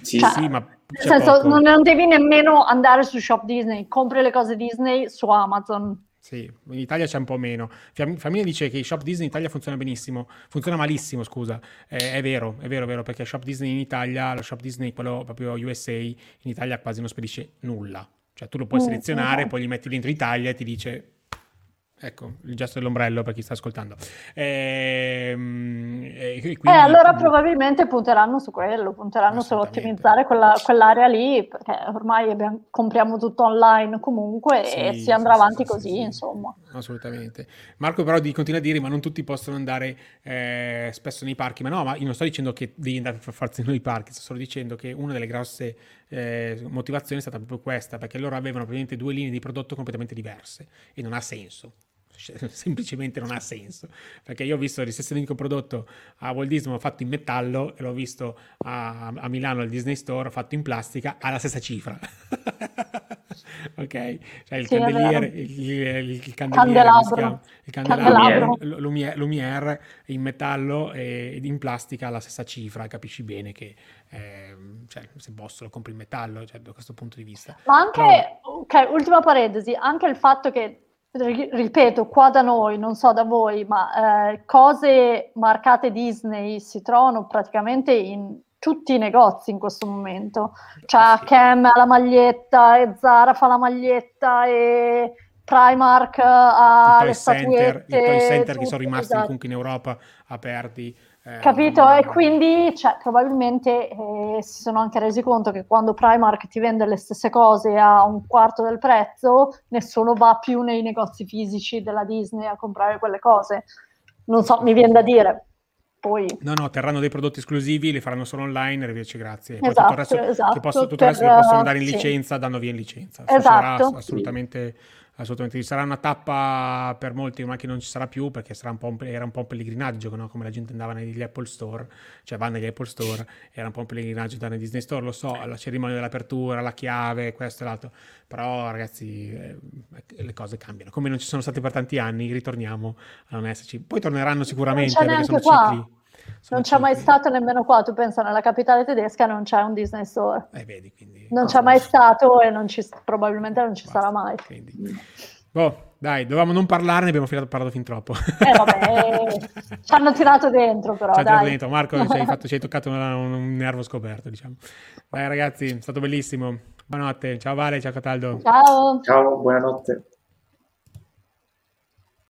Sì, cioè, sì, ma nel senso, non, non devi nemmeno andare su Shop Disney, compri le cose Disney su Amazon. Sì, in Italia c'è un po' meno. Famiglia dice che i shop Disney in Italia funziona benissimo, funziona malissimo, scusa. Eh, è vero, è vero, è vero, perché shop Disney in Italia, lo shop Disney, quello proprio USA, in Italia quasi non spedisce nulla. Cioè tu lo puoi mm, selezionare, mm, poi gli metti dentro Italia e ti dice Ecco, il gesto dell'ombrello per chi sta ascoltando. Ehm, e, e quindi, eh, allora probabilmente punteranno su quello, punteranno su ottimizzare quella, quell'area lì, perché ormai abbiamo, compriamo tutto online comunque sì, e si andrà sì, avanti sì, così, insomma. Assolutamente. Marco però di, continua a dire, ma non tutti possono andare eh, spesso nei parchi, ma no, ma io non sto dicendo che devi andare per forza nei parchi, sto solo dicendo che una delle grosse eh, motivazioni è stata proprio questa, perché loro avevano praticamente due linee di prodotto completamente diverse e non ha senso *laughs* semplicemente non ha senso. Perché io ho visto il stesso unico prodotto a Walt Disney fatto in metallo e l'ho visto a, a Milano al Disney Store fatto in plastica alla stessa cifra. *laughs* Ok? Cioè il sì, candeliere il, il, il, candeliere il candelabro. Lumiere, Lumiere in metallo e in plastica alla stessa cifra capisci bene che eh, cioè, se posso lo compri in metallo cioè, da questo punto di vista. Ma anche Però... ok ultima parentesi anche il fatto che ripeto, qua da noi, non so da voi, ma eh, cose marcate Disney si trovano praticamente in tutti i negozi in questo momento. Cioè, Cam ha la maglietta, e Zara fa la maglietta, e Primark ha le statuette. I toy center che sono rimasti esatto. comunque in Europa aperti eh, Capito? Non... E quindi cioè, probabilmente eh, si sono anche resi conto che quando Primark ti vende le stesse cose a un quarto del prezzo, nessuno va più nei negozi fisici della Disney a comprare quelle cose. Non so, mi viene da dire. Poi... No, no, terranno dei prodotti esclusivi, li faranno solo online, arrivederci, grazie. Poi esatto, tutto il resto, esatto, che, posso, tutto per, il resto che possono dare in licenza, sì. danno via in licenza. Esatto. assolutamente assolutamente. Ci sarà una tappa per molti, ma che non ci sarà più perché sarà un po' un, era un po' un pellegrinaggio, no? come la gente andava negli Apple Store, cioè va negli Apple Store, era un po' un pellegrinaggio da nei Disney Store, lo so, la cerimonia dell'apertura, la chiave, questo e l'altro, però ragazzi eh, le cose cambiano, come non ci sono stati per tanti anni, ritorniamo a non esserci. Poi torneranno sicuramente perché sono qua. cicli. Non c'è mai stato nemmeno qua, tu pensa nella capitale tedesca non c'è un Disney Store. Eh, vedi, quindi, non c'è mai stato e non ci, probabilmente non ci Basta, sarà mai. Quindi. Boh, dai, dovevamo non parlarne, abbiamo parlato fin troppo. Eh vabbè, *laughs* ci hanno tirato dentro però, ci dai. dentro. Marco, ci hai, fatto, ci hai *laughs* toccato un, un, nervo scoperto, diciamo. Dai ragazzi, è stato bellissimo. Buonanotte, ciao Vale, ciao Cataldo. Ciao. Ciao, buonanotte.